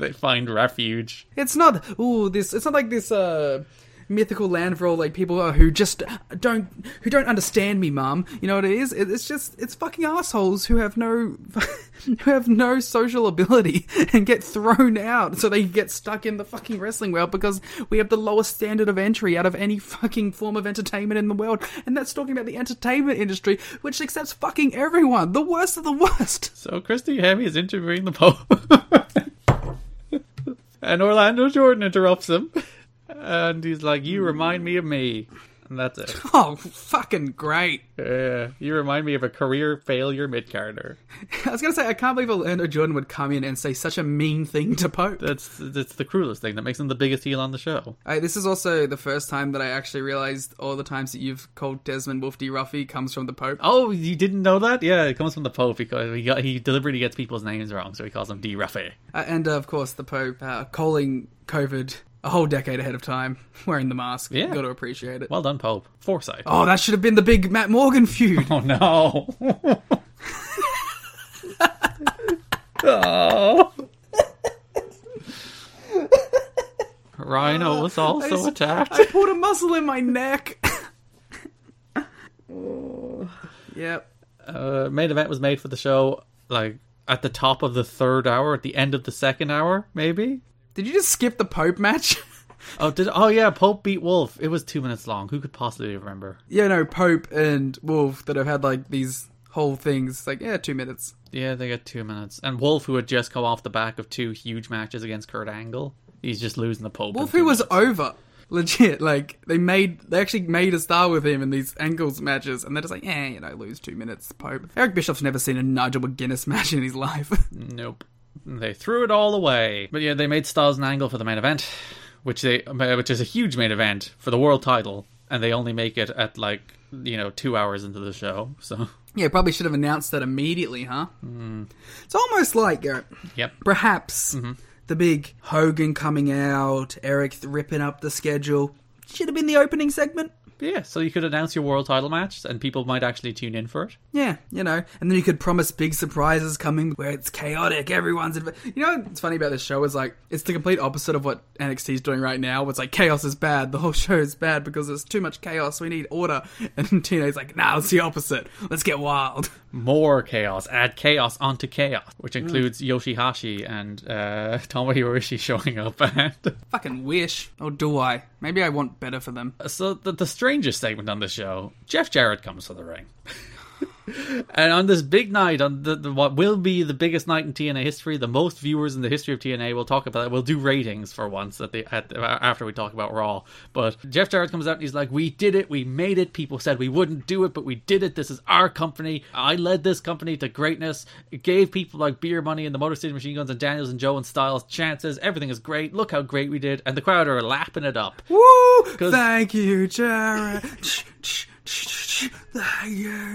They find refuge. It's not ooh this. It's not like this uh mythical land for all like people who just don't who don't understand me, mum. You know what it is? It's just it's fucking assholes who have no who have no social ability and get thrown out, so they get stuck in the fucking wrestling world because we have the lowest standard of entry out of any fucking form of entertainment in the world, and that's talking about the entertainment industry, which accepts fucking everyone, the worst of the worst. So Christy Hemme is interviewing the Pope, and Orlando Jordan interrupts him, and he's like, "You remind me of me," and that's it. Oh, fucking great. Yeah, you remind me of a career failure mid Carter. I was gonna say I can't believe Orlando Jordan would come in and say such a mean thing to Pope. That's that's the cruelest thing that makes him the biggest heel on the show. I, this is also the first time that I actually realized all the times that you've called Desmond Wolfe D. Ruffy comes from the Pope. Oh, you didn't know that? Yeah, it comes from the Pope because he got, he deliberately gets people's names wrong, so he calls them D. Ruffy. Uh, and uh, of course, the Pope uh, calling COVID a whole decade ahead of time, wearing the mask. Yeah. Got to appreciate it. Well done, Pope. Foresight. oh, that should have been the big Matt Morgan feud. Oh no. oh. Rhino was also attacked. I pulled a muscle in my neck. Yep. Uh, main event was made for the show, like at the top of the third hour, at the end of the second hour, maybe. Did you just skip the Pope match? Oh, did oh yeah, Pope beat Wolfe. It was two minutes long. Who could possibly remember? yeah, no, Pope and Wolfe that have had like these whole things. Like, yeah, two minutes. Yeah, they got two minutes. And Wolfe, who had just come off the back of two huge matches against Kurt Angle, he's just losing the Pope. Wolfe, who was over. Legit, like they made, they actually made a star with him in these angles matches, and they're just like, eh, you know, lose two minutes, Pope. Eric Bischoff's never seen a Nigel McGuinness match in his life. Nope. They threw it all away. But yeah, they made Styles and Angle for the main event, which they which is a huge main event for the world title, and they only make it at like you know two hours into the show. So yeah, probably should have announced that immediately, huh? It's almost like, uh, yep. perhaps the big Hogan coming out, Eric ripping up the schedule should have been the opening segment. Yeah, so you could announce your world title match, and people might actually tune in for it. Yeah, you know, and then you could promise big surprises coming where it's chaotic. Everyone's, adv- you know, what's funny about this show is like it's the complete opposite of what NXT is doing right now. It's like chaos is bad. The whole show is bad because there's too much chaos. We need order. And TNA's like, nah, it's the opposite. Let's get wild. More chaos. Add chaos onto chaos, which includes Yoshihashi and uh, Ishii showing up. And Fucking wish, or do I? Maybe I want better for them. so the, the strangest segment on the show, Jeff Jarrett comes to the ring. and on this big night, on the, the what will be the biggest night in TNA history, the most viewers in the history of TNA, we'll talk about it. We'll do ratings for once at the, at the, after we talk about Raw. But Jeff Jarrett comes out and he's like, "We did it. We made it. People said we wouldn't do it, but we did it. This is our company. I led this company to greatness. It gave people like Beer Money and the Motor City Machine Guns and Daniels and Joe and Styles chances. Everything is great. Look how great we did." And the crowd are lapping it up. Woo! Thank you, Jared.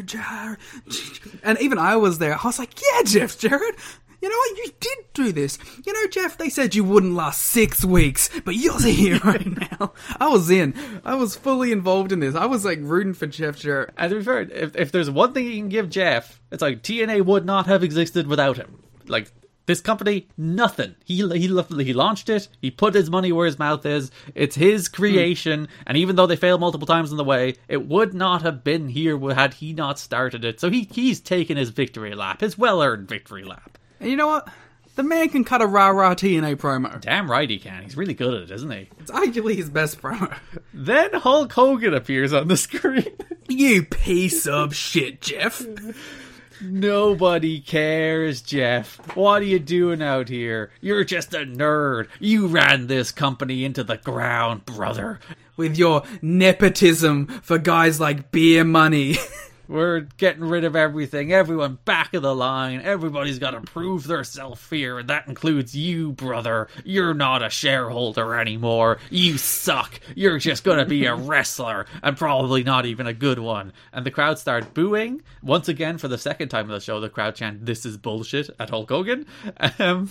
Jared. And even I was there. I was like, yeah, Jeff, Jared. You know what? You did do this. You know, Jeff, they said you wouldn't last six weeks, but you're here right now. I was in. I was fully involved in this. I was like rooting for Jeff Jarrett. And to be fair, if, if there's one thing you can give Jeff, it's like TNA would not have existed without him. Like this company, nothing. He he he launched it. He put his money where his mouth is. It's his hmm. creation, and even though they failed multiple times on the way, it would not have been here had he not started it. So he he's taken his victory lap, his well earned victory lap. And you know what? The man can cut a rah rah TNA promo. Damn right he can. He's really good at it, isn't he? It's arguably his best promo. Then Hulk Hogan appears on the screen. You piece of shit, Jeff. Nobody cares, Jeff. What are you doing out here? You're just a nerd. You ran this company into the ground, brother. With your nepotism for guys like beer money. We're getting rid of everything. Everyone back of the line. Everybody's got to prove their self here, and that includes you, brother. You're not a shareholder anymore. You suck. You're just going to be a wrestler, and probably not even a good one. And the crowd start booing. Once again, for the second time of the show, the crowd chant, This is bullshit at Hulk Hogan. Um,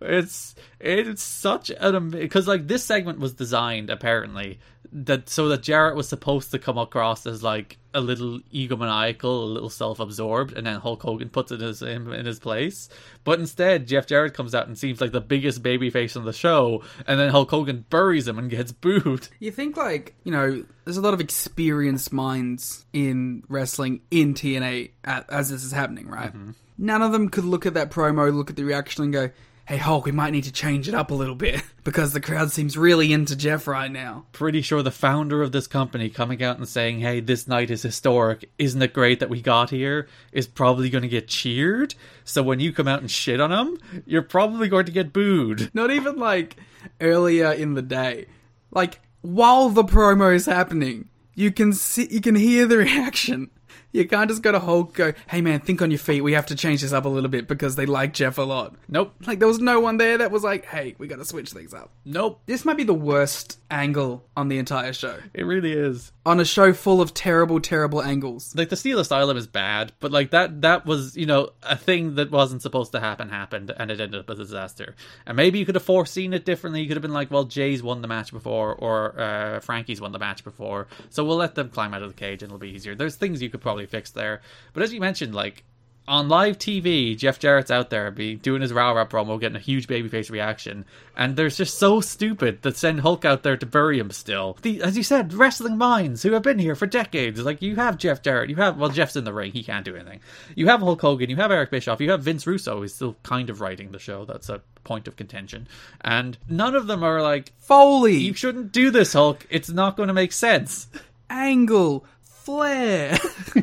it's, it's such an. Because, like, this segment was designed, apparently, that so that Jarrett was supposed to come across as like a little egomaniacal, a little self-absorbed, and then Hulk Hogan puts it as him in his place. But instead, Jeff Jarrett comes out and seems like the biggest babyface on the show, and then Hulk Hogan buries him and gets booed. You think like you know, there's a lot of experienced minds in wrestling in TNA as this is happening, right? Mm-hmm. None of them could look at that promo, look at the reaction, and go, "Hey Hulk, we might need to change it up a little bit because the crowd seems really into Jeff right now." Pretty sure the founder of this company coming out and saying, "Hey, this night is historic. Isn't it great that we got here, is probably going to get cheered. So when you come out and shit on him, you're probably going to get booed. Not even like earlier in the day, like while the promo is happening, you can see, you can hear the reaction. You can't just go to Hulk, go, "Hey man, think on your feet. We have to change this up a little bit because they like Jeff a lot." Nope. Like there was no one there that was like, "Hey, we got to switch things up." Nope. This might be the worst angle on the entire show. It really is. On a show full of terrible, terrible angles. like the Steel Asylum is bad, but like that that was you know a thing that wasn't supposed to happen happened, and it ended up a disaster. And maybe you could have foreseen it differently. You could have been like, well, Jay's won the match before, or uh, Frankie's won the match before, so we'll let them climb out of the cage, and it'll be easier. There's things you could probably fix there, but as you mentioned, like. On live TV, Jeff Jarrett's out there be doing his rah rah promo, getting a huge babyface reaction, and there's just so stupid that send Hulk out there to bury him still. The, as you said, wrestling minds who have been here for decades. Like you have Jeff Jarrett, you have well, Jeff's in the ring, he can't do anything. You have Hulk Hogan, you have Eric Bischoff, you have Vince Russo, who's still kind of writing the show. That's a point of contention, and none of them are like, Foley, you shouldn't do this, Hulk. It's not going to make sense. Angle, Flair,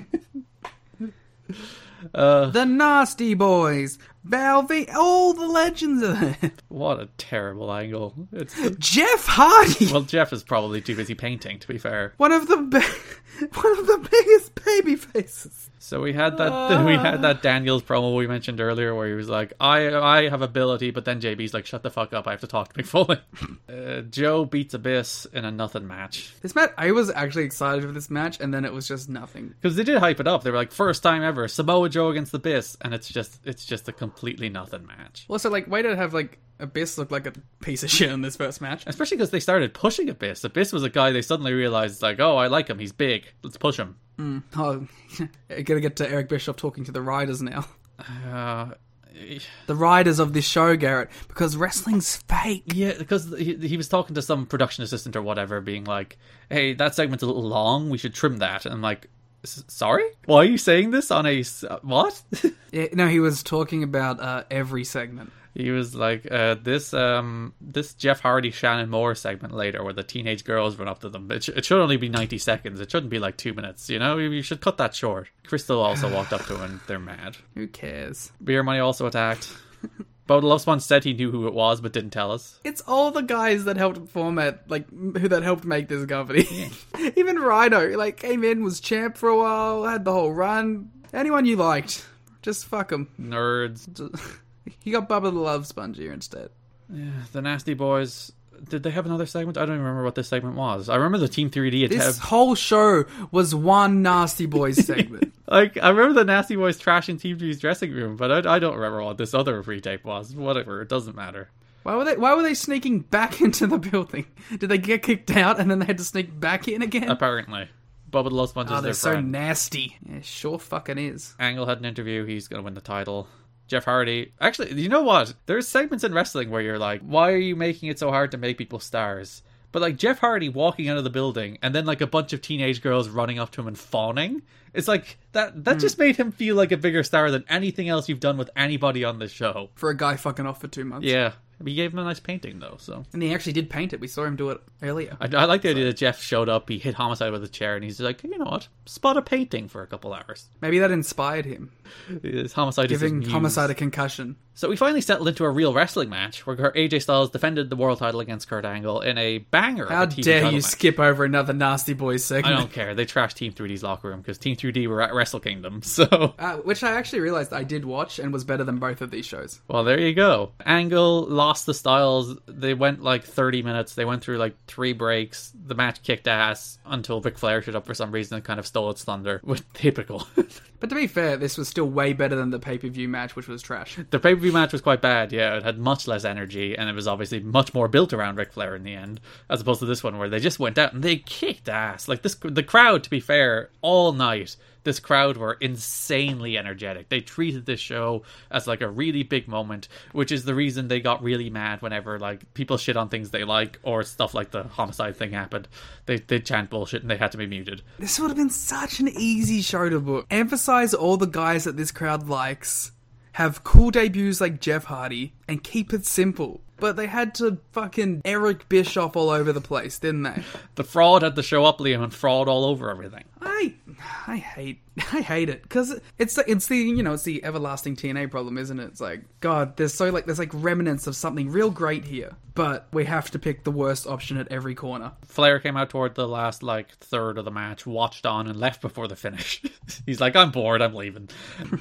Uh, the Nasty Boys, Balvin, all the legends are there. what a terrible angle. It's Jeff Hardy, well, Jeff is probably too busy painting. To be fair. one of the be- one of the biggest baby faces. So we had that we had that Daniels promo we mentioned earlier where he was like, I I have ability, but then JB's like, shut the fuck up, I have to talk to Mick Foley. uh, Joe beats Abyss in a nothing match. This match, I was actually excited for this match, and then it was just nothing. Because they did hype it up. They were like, first time ever, Samoa Joe against the Abyss, and it's just it's just a completely nothing match. Also, like, way to have like Abyss looked like a piece of shit in this first match. Especially because they started pushing Abyss. Abyss was a guy they suddenly realized like, oh, I like him, he's big, let's push him. Oh, gonna get to Eric Bischoff talking to the riders now. Uh, The riders of this show, Garrett, because wrestling's fake. Yeah, because he, he was talking to some production assistant or whatever, being like, "Hey, that segment's a little long. We should trim that." And I'm like, "Sorry, why are you saying this on a what?" Yeah, no, he was talking about uh, every segment. He was like, uh, "This um this Jeff Hardy Shannon Moore segment later, where the teenage girls run up to them. It, sh- it should only be 90 seconds. It shouldn't be like two minutes. You know, you, should cut that short." Kristal also walked up to him, and they're mad. Who cares? Beer Money also attacked. Bubba Love Sponge said he knew who it was, but didn't tell us. It's all the guys that helped format, like, who that helped make this company. Even Rhino, like, came in, was champ for a while, had the whole run. Anyone you liked, just fuck them. Nerds. He got Bubba the Love Sponge here instead. The Nasty Boys. Did they have another segment? I don't even remember what this segment was. I remember the Team 3D This whole show was one Nasty Boys segment. Like, I remember the Nasty Boys trashing Team 3D's dressing room, but I, I don't remember what this other retape was. Whatever, it doesn't matter. Why were they? Why were they sneaking back into the building? Did they get kicked out and then they had to sneak back in again? Apparently. Bubba the Love Sponge oh, is they're so friend. nasty. Yeah, sure fucking is. Angle had an interview. He's to win the title. Jeff Hardy. Actually, you know what? There's segments in wrestling where you're like, why are you making it so hard to make people stars? But like Jeff Hardy walking out of the building and then like a bunch of teenage girls running up to him and fawning. It's like that that hmm. just made him feel like a bigger star than anything else you've done with anybody on the show. For a guy fucking off for two months. Yeah. We gave him a nice painting though, so And he actually did paint it. We saw him do it earlier. I, I like the idea that Jeff showed up, he hit Homicide with a chair, and he's like, you know what? Spot a painting for a couple hours. Maybe that inspired him. Homicide Giving. Homicide a concussion. So we finally settled into a real wrestling match where AJ Styles defended the world title against Kurt Angle in a banger. of How a TV dare you match. skip over another Nasty Boys segment? I don't care. They trashed Team 3D's locker room because Team 3D were at Wrestle Kingdom. So, Uh, which I actually realized I did watch and was better than both of these shows. well, there you go. Angle lost the Styles. They went like 30 minutes. They went through like three breaks. The match kicked ass until Ric Flair showed up for some reason and kind of stole its thunder. With typical. But to be fair, this was still way better than the pay per view match, which was trash. the pay per view match was quite bad. Yeah, it had much less energy, and it was obviously much more built around Ric Flair in the end, as opposed to this one where they just went out and they kicked ass. Like this, the crowd, to be fair, all night. This crowd were insanely energetic. They treated this show as like a really big moment, which is the reason they got really mad whenever like people shit on things they like or stuff like the homicide thing happened. They they chant bullshit and they had to be muted. This would have been such an easy show to book. Emphasize all the guys that this crowd likes, have cool debuts like Jeff Hardy, and keep it simple. But they had to fucking Eric Bischoff all over the place, didn't they? The fraud had to show up, Liam, and fraud all over everything. I, I hate, I hate it because it's the, it's the you know it's the everlasting TNA problem, isn't it? It's like God, there's so like there's like remnants of something real great here, but we have to pick the worst option at every corner. Flair came out toward the last like third of the match, watched on, and left before the finish. He's like, "I'm bored, I'm leaving."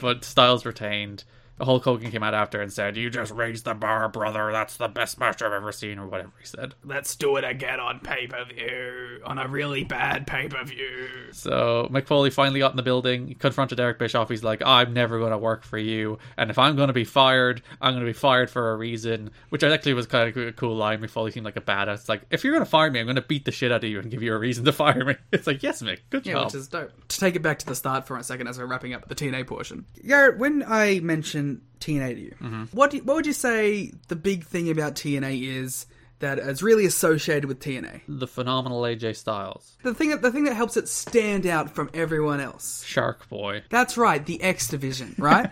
But Styles retained. Hulk Hogan came out after and said, "You just raised the bar, brother. That's the best match I've ever seen," or whatever he said. Let's do it again on pay per view on a really bad pay per view. So Mick Foley finally got in the building, confronted Eric Bischoff. He's like, "I'm never going to work for you, and if I'm going to be fired, I'm going to be fired for a reason." Which actually was kind of a cool line. Mick Foley seemed like a badass. It's like, if you're going to fire me, I'm going to beat the shit out of you and give you a reason to fire me. It's like, yes, Mick, good job. Yeah, job. which is dope. To take it back to the start for a second as we're wrapping up the TNA portion. Garrett, when I TNA to you, what do, what would you say the big thing about TNA is that is really associated with TNA? the phenomenal AJ Styles, The thing that the thing that helps it stand out from everyone else. Shark Boy. That's right, the X Division, right?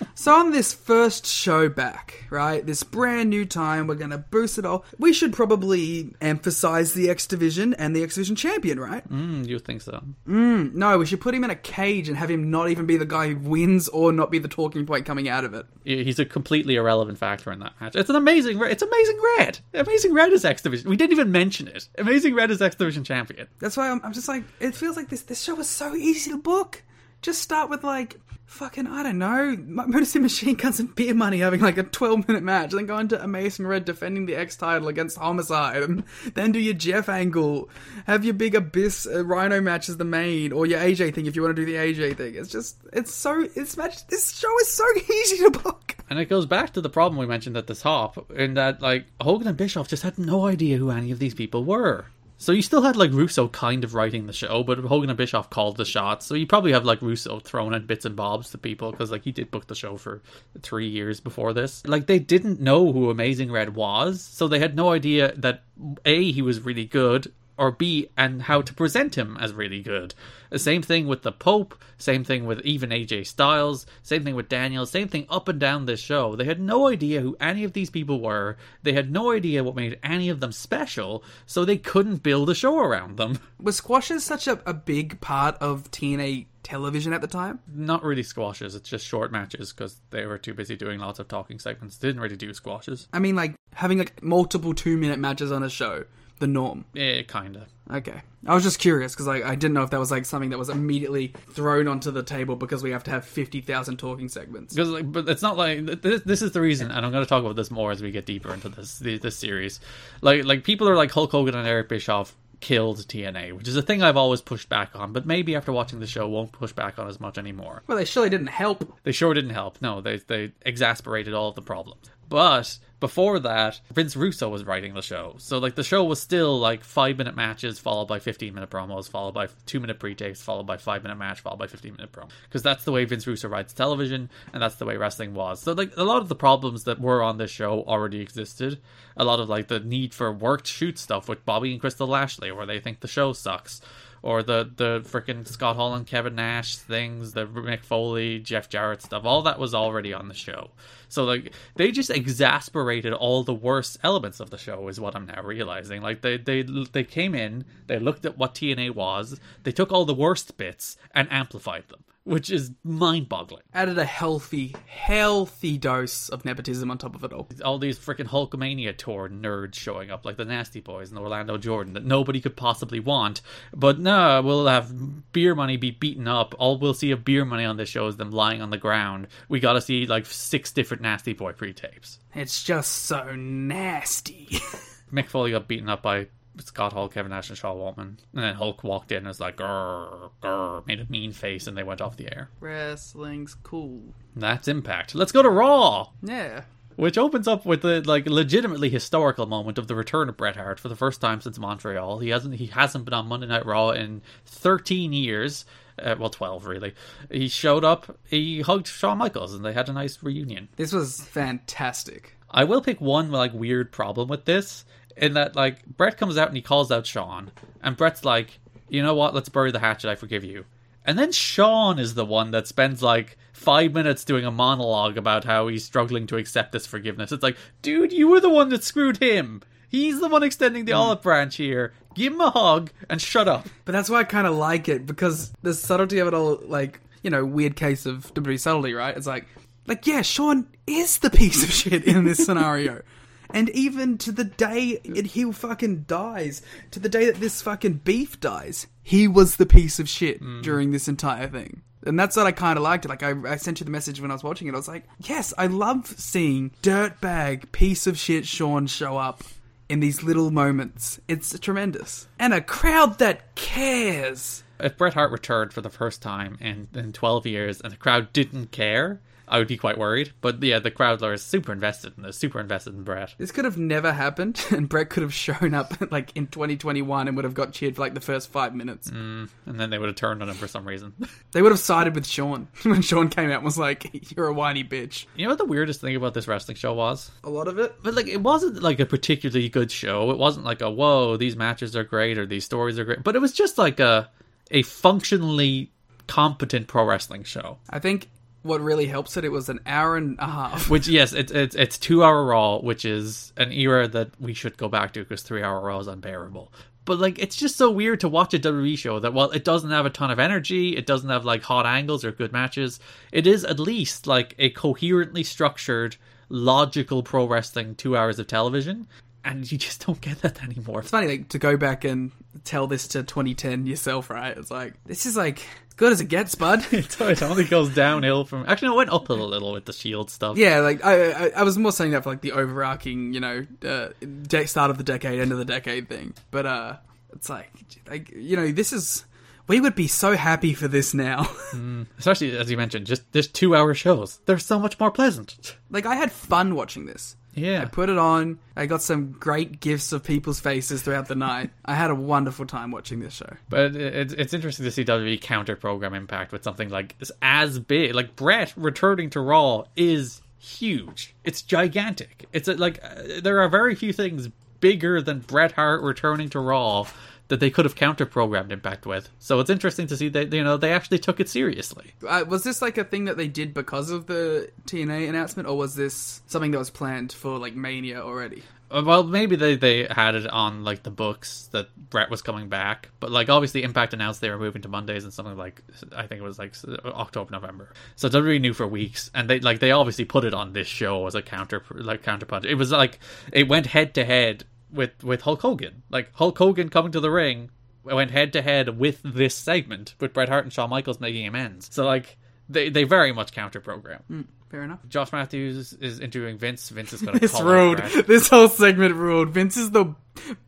so on this first show back, right, this brand new time, we're gonna boost it all. We should probably emphasize the X Division and the X Division champion, right? Mm, you think so? No, we should put him in a cage and have him not even be the guy who wins or not be the talking point coming out of it. He's a completely irrelevant factor in that match. It's an amazing. It's amazing red. Amazing red is X Division. We didn't even mention it. Amazing red is X Division champion. That's why I'm, I'm just like, it feels like this this show is so easy to book. Just start with like fucking I don't know, Motor Machine Guns and Beer Money having like a 12 minute match, and then go into Amazing Red defending the X title against Homicide, and then do your Jeff angle, have your big Abyss uh, Rhino match as the main, or your AJ thing if you want to do the AJ thing. It's just it's so it's match. This show is so easy to book. And it goes back to the problem we mentioned at the top, in that like Hogan and Bischoff just had no idea who any of these people were. So you still had like Russo kind of writing the show, but Hogan and Bischoff called the shots. So you probably have like Russo throwing in bits and bobs to people because like he did book the show for three years before this. Like they didn't know who Amazing Red was, so they had no idea that a he was really good or B, and how to present him as really good. Same thing with the Pope, same thing with even AJ Styles, same thing with Daniel, same thing up and down this show. They had no idea who any of these people were, they had no idea what made any of them special, so they couldn't build a show around them. Was squashes such a, a big part of TNA television at the time? Not really squashes, it's just short matches because they were too busy doing lots of talking segments. They didn't really do squashes. I mean, like having like multiple two minute matches on a show, the norm. Yeah, kinda. Okay, I was just curious because like I didn't know if that was like something that was immediately thrown onto the table because we have to have fifty thousand talking segments. Because, like, but it's not like this, this is the reason, and I'm going to talk about this more as we get deeper into this the- this series. Like, like people are like Hulk Hogan and Eric Bischoff killed TNA, which is a thing I've always pushed back on, but maybe after watching the show, won't push back on as much anymore. Well, they surely didn't help. They sure didn't help. No, they they exasperated all of the problems. But before that, Vince Russo was writing the show. So like the show was still like five minute matches followed by fifteen minute promos, followed by two minute pre takes, followed by five minute match, followed by fifteen minute promo. Because that's the way Vince Russo writes television, and that's the way wrestling was. So like a lot of the problems that were on this show already existed. A lot of like the need for worked shoot stuff with Bobby and Kristal Lashley, where they think the show sucks or the the freaking Scott Hall and Kevin Nash things, the Mick Foley, Jeff Jarrett stuff, all that was already on the show. So like they just exasperated all the worst elements of the show is what I'm now realizing. Like they they they came in, they looked at what TNA was, they took all the worst bits and amplified them. which is mind boggling. Added a healthy, healthy dose of nepotism on top of it all. All these freaking Hulkamania tour nerds showing up, like the Nasty Boys and Orlando Jordan, that nobody could possibly want. But no, we'll have beer money be beaten up. All we'll see of beer money on this show is them lying on the ground. We gotta see like six different Nasty Boy pre tapes. It's just so nasty. Mick Foley got beaten up by Scott Hall, Kevin Nash, and Sean Waltman. And then Hulk walked in and was like, grrr, grrr, made a mean face, and they went off the air. Wrestling's cool. That's Impact. Let's go to Raw! Yeah. Which opens up with the like legitimately historical moment of the return of Bret Hart for the first time since Montreal. He hasn't he hasn't been on Monday Night Raw in 13 years. Uh, well, 12 really. He showed up, he hugged Shawn Michaels, and they had a nice reunion. This was fantastic. I will pick one like weird problem with this in that like Bret comes out and he calls out Shawn, and Bret's like, you know what? Let's bury the hatchet. I forgive you. And then Shawn is the one that spends like five minutes doing a monologue about how he's struggling to accept this forgiveness. It's like, dude, you were the one that screwed him. He's the one extending the hmm. olive branch here. Give him a hug and shut up. But that's why I kind of like it because the subtlety of it all, like you know, weird case of WWE subtlety, right? It's like, like yeah, Shawn is the piece of shit in this scenario, and even to the day it, he fucking dies, to the day that this fucking beef dies, he was the piece of shit hmm. during this entire thing. And that's what I kind of liked. Like I, I sent you the message when I was watching it. I was like, yes, I love seeing dirtbag piece of shit Shawn show up in these little moments. It's tremendous. And a crowd that cares. If Bret Hart returned for the first time in, in 12 years and the crowd didn't care, I would be quite worried. But yeah, the crowd are super invested in this, super invested in Bret. This could have never happened, and Bret could have shown up like in 2021 and would have got cheered for like the first five minutes. Mm, and then they would have turned on him for some reason. They would have sided with Shawn when Shawn came out and was like, "You're a whiny bitch." you know what the weirdest thing about this wrestling show was? A lot of it. But like, it wasn't like a particularly good show. It wasn't like a whoa, these matches are great or these stories are great. But it was just like a a functionally competent pro wrestling show. I think what really helps it, it was an hour and a half. Which yes, it's it's it's two hour Raw, which is an era that we should go back to because three hour Raw is unbearable. But like, it's just so weird to watch a WWE show that while it doesn't have a ton of energy, it doesn't have like hot angles or good matches. It is at least like a coherently structured, logical pro wrestling two hours of television, and you just don't get that anymore. It's funny like, to go back and tell this to 2010 yourself, right? It's like this is like as good as it gets, bud. It only goes downhill from. Actually, it went up a little with the Shield stuff. Yeah, like I, I, I was more saying that for like the overarching, you know, uh, de- start of the decade, end of the decade thing. But uh, it's like, like you know, this is we would be so happy for this now. Especially as you mentioned, just just two hour shows. They're so much more pleasant. like I had fun watching this. Yeah. I put it on. I got some great gifts of people's faces throughout the night. I had a wonderful time watching this show. But it- it's it's interesting to see WWE counter program impact with something like as big. Like Bret returning to Raw is huge. It's gigantic. It's a, like uh, there are very few things bigger than Bret Hart returning to Raw that they could have counter programmed impact with. So it's interesting to see that you know they actually took it seriously. Uh, was this like a thing that they did because of the TNA announcement, or was this something that was planned for like Mania already? Uh, Well, maybe they, they had it on like the books that Bret was coming back, but like obviously Impact announced they were moving to Mondays and something like I think it was like October November. So WWE knew for weeks, and they like they obviously put it on this show as a counter like counterpunch. It was like it went head to head with with Hulk Hogan. Like Hulk Hogan coming to the ring went head to head with this segment with Bret Hart and Shawn Michaels making amends. So like they they very much counter program. Hmm, fair enough. Josh Matthews is interviewing Vince. Vince is going to This ruled. This whole segment ruled. Vince is the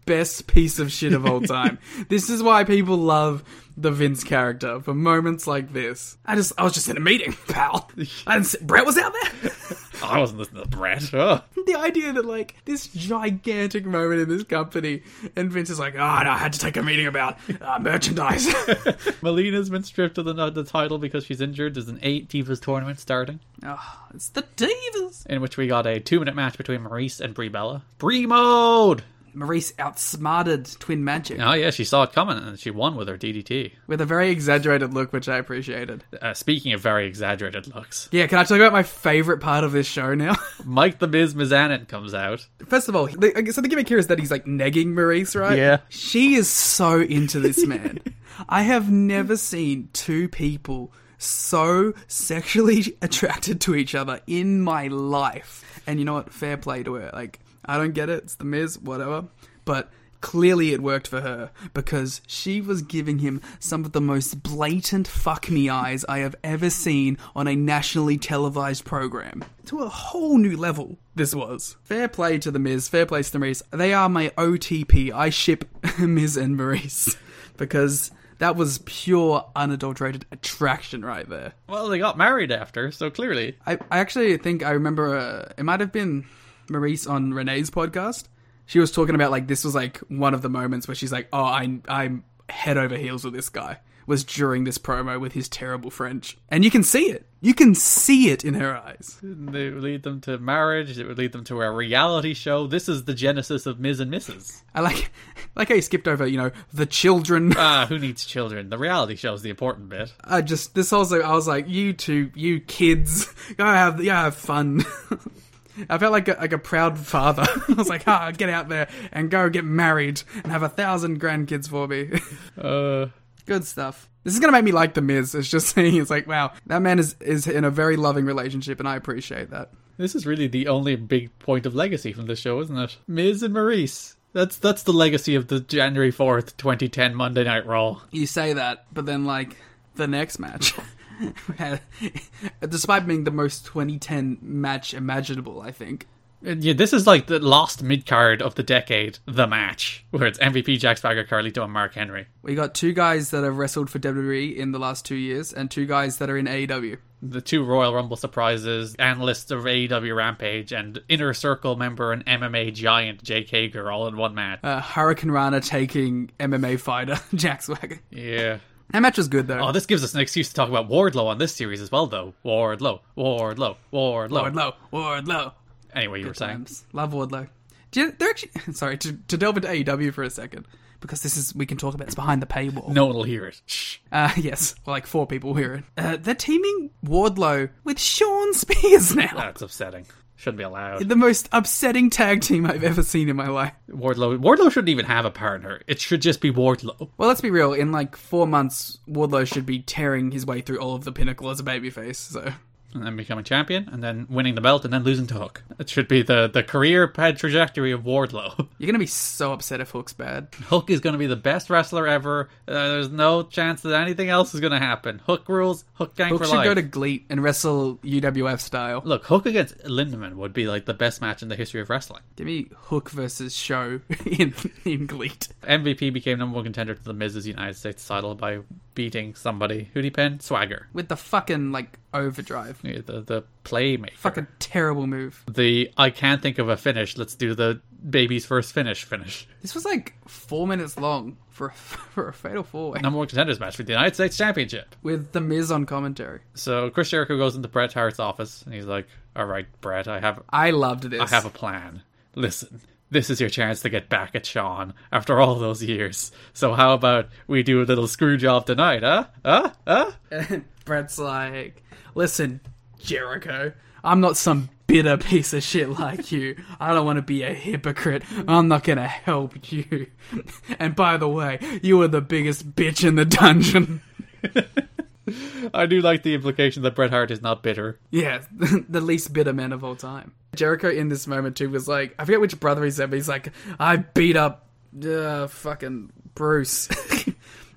best piece of shit of all time. this is why people love the Vince character for moments like this. I just, I was just in a meeting, pal. I didn't. See, Bret was out there. I wasn't listening to Bret. Ugh. the idea that like this gigantic moment in this company, and Vince is like, "Oh, no, I had to take a meeting about uh, merchandise." Melina's been stripped of the, the title because she's injured. There's an eight Divas tournament starting, oh, it's the divas. in which we got a two minute match between Maryse and Brie Bella. Brie mode! Maryse outsmarted Twin Magic Oh, yeah, she saw it coming and she won with her DDT. with a very exaggerated look, which I appreciated. Uh, speaking of very exaggerated looks, Yeah, can I talk about my favorite part of this show now? Mike the Miz Mizanin comes out. First of all, the, so the gimmick here is that he's like negging Maryse, right? Yeah. She is so into this man. I have never seen two people so sexually attracted to each other in my life. And you know what? Fair play to her. Like, I don't get it. It's the Miz, whatever. But clearly it worked for her because she was giving him some of the most blatant fuck me eyes I have ever seen on a nationally televised program. To a whole new level, this was. Fair play to the Miz, fair play to the Maryse. They are my OTP. I ship Miz and Maryse because that was pure unadulterated attraction right there. Well, they got married after, so clearly. I, I actually think I remember uh, it might have been Maryse on Renee's podcast. She was talking about like this was like one of the moments where she's like, "Oh, I I'm head over heels with this guy." Was during this promo with his terrible French, and you can see it. You can see it in her eyes. They would lead them to marriage. It would lead them to a reality show. This is the genesis of Miz and Mrs. I like like how you skipped over, you know, the children. Ah, who needs children? The reality show is the important bit. I just this also I was like, you two, you kids, go have go have fun. I felt like a, like a proud father. I was like, ah, get out there and go get married and have a thousand grandkids for me. Uh, Good stuff. This is gonna make me like the Miz. It's just saying, it's like, wow, that man is is in a very loving relationship, and I appreciate that. this is really the only big point of legacy from this show, isn't it? Miz and Maryse. That's that's the legacy of the January fourth, twenty ten Monday Night Raw. You say that, but then like the next match, despite being the most 2010 match imaginable, I think Yeah, this is like the last mid card of the decade, the match, where it's MVP, Jack Swagger, Carlito, and Mark Henry. we got two guys that have wrestled for WWE in the last two years, and two guys that are in AEW. The two Royal Rumble surprises, analysts of AEW Rampage, and Inner Circle member and MMA giant Jake Hager all in one match. Uh, hurricanrana taking MMA fighter Jack Swagger. yeah. That match was good though. Oh, this gives us an excuse to talk about Wardlow on this series as well, though. Wardlow, Wardlow, Wardlow. Wardlow, Wardlow. Anyway, you were saying. Love Wardlow. Do you, they're actually sorry to, to delve into AEW for a second because this is we can talk about it's behind the paywall. No one will hear it. Shh. Uh, yes, well, like four people hear it. Uh, they're teaming Wardlow with Shawn Spears now. That's upsetting. Shouldn't be allowed. the most upsetting tag team I've ever seen in my life. Wardlow Wardlow shouldn't even have a partner. It should just be Wardlow. Well, let's be real. In like four months, Wardlow should be tearing his way through all of the pinnacle as a babyface. So And then becoming champion, and then winning the belt, and then losing to Hook. It should be the, the career pad trajectory of Wardlow. you're gonna be so upset if Hook's bad. Hook is going to be the best wrestler ever. Uh, there's no chance that anything else is going to happen. Hook rules. Hook gang Hook for should go to Gleat and wrestle UWF style. Look, Hook against Lindemann would be like the best match in the history of wrestling. Give me Hook versus Show in in Gleat. MVP became number one contender to the Miz's United States title by beating somebody. Who'd he pin? Swagger. with the fucking like overdrive. The the playmaker. Fucking terrible move. the I can't think of a finish. Let's do the baby's first finish finish. This was like four minutes long for a, for a fatal four way Number one contenders match for the United States Championship. with the Miz on commentary. So Chris Jericho goes into Bret Hart's office and he's like, "All right, Bret, I have I loved this. I have a plan. Listen, this is your chance to get back at Shawn after all those years. So how about we do a little screw job tonight, huh? Huh? Huh? And Bret's like, listen, Jericho, I'm not some bitter piece of shit like you. I don't want to be a hypocrite. I'm not gonna help you. And by the way, you are the biggest bitch in the dungeon. I do like the implication that Bret Hart is not bitter. Yeah, the least bitter man of all time. Jericho in this moment too was like, I forget which brother he said, but he's like, I beat up, uh, fucking Bruce.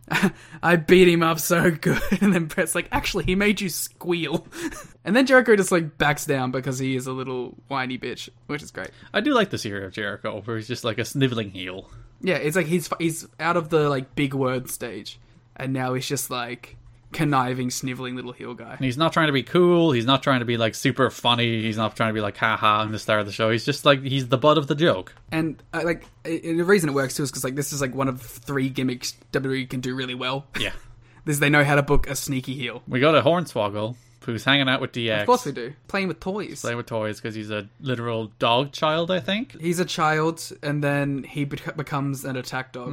I beat him up so good, and then Bret's like, actually, he made you squeal. and then Jericho just like backs down because he is a little whiny bitch, which is great. I do like this era of Jericho, where he's just like a sniveling heel. Yeah, it's like he's he's out of the like big word stage, and now he's just like conniving, sniveling little heel guy. And he's not trying to be cool. He's not trying to be like super funny. He's not trying to be like haha I'm the star of the show. He's just like he's the butt of the joke. And uh, like the reason it works too is because like this is like one of three gimmicks WWE can do really well. Yeah. This they know how to book a sneaky heel. We got a Hornswoggle who's hanging out with DX. Of course we do. Playing with toys. Playing with toys because he's a literal dog child, I think. He's a child, and then he bec- becomes an attack dog.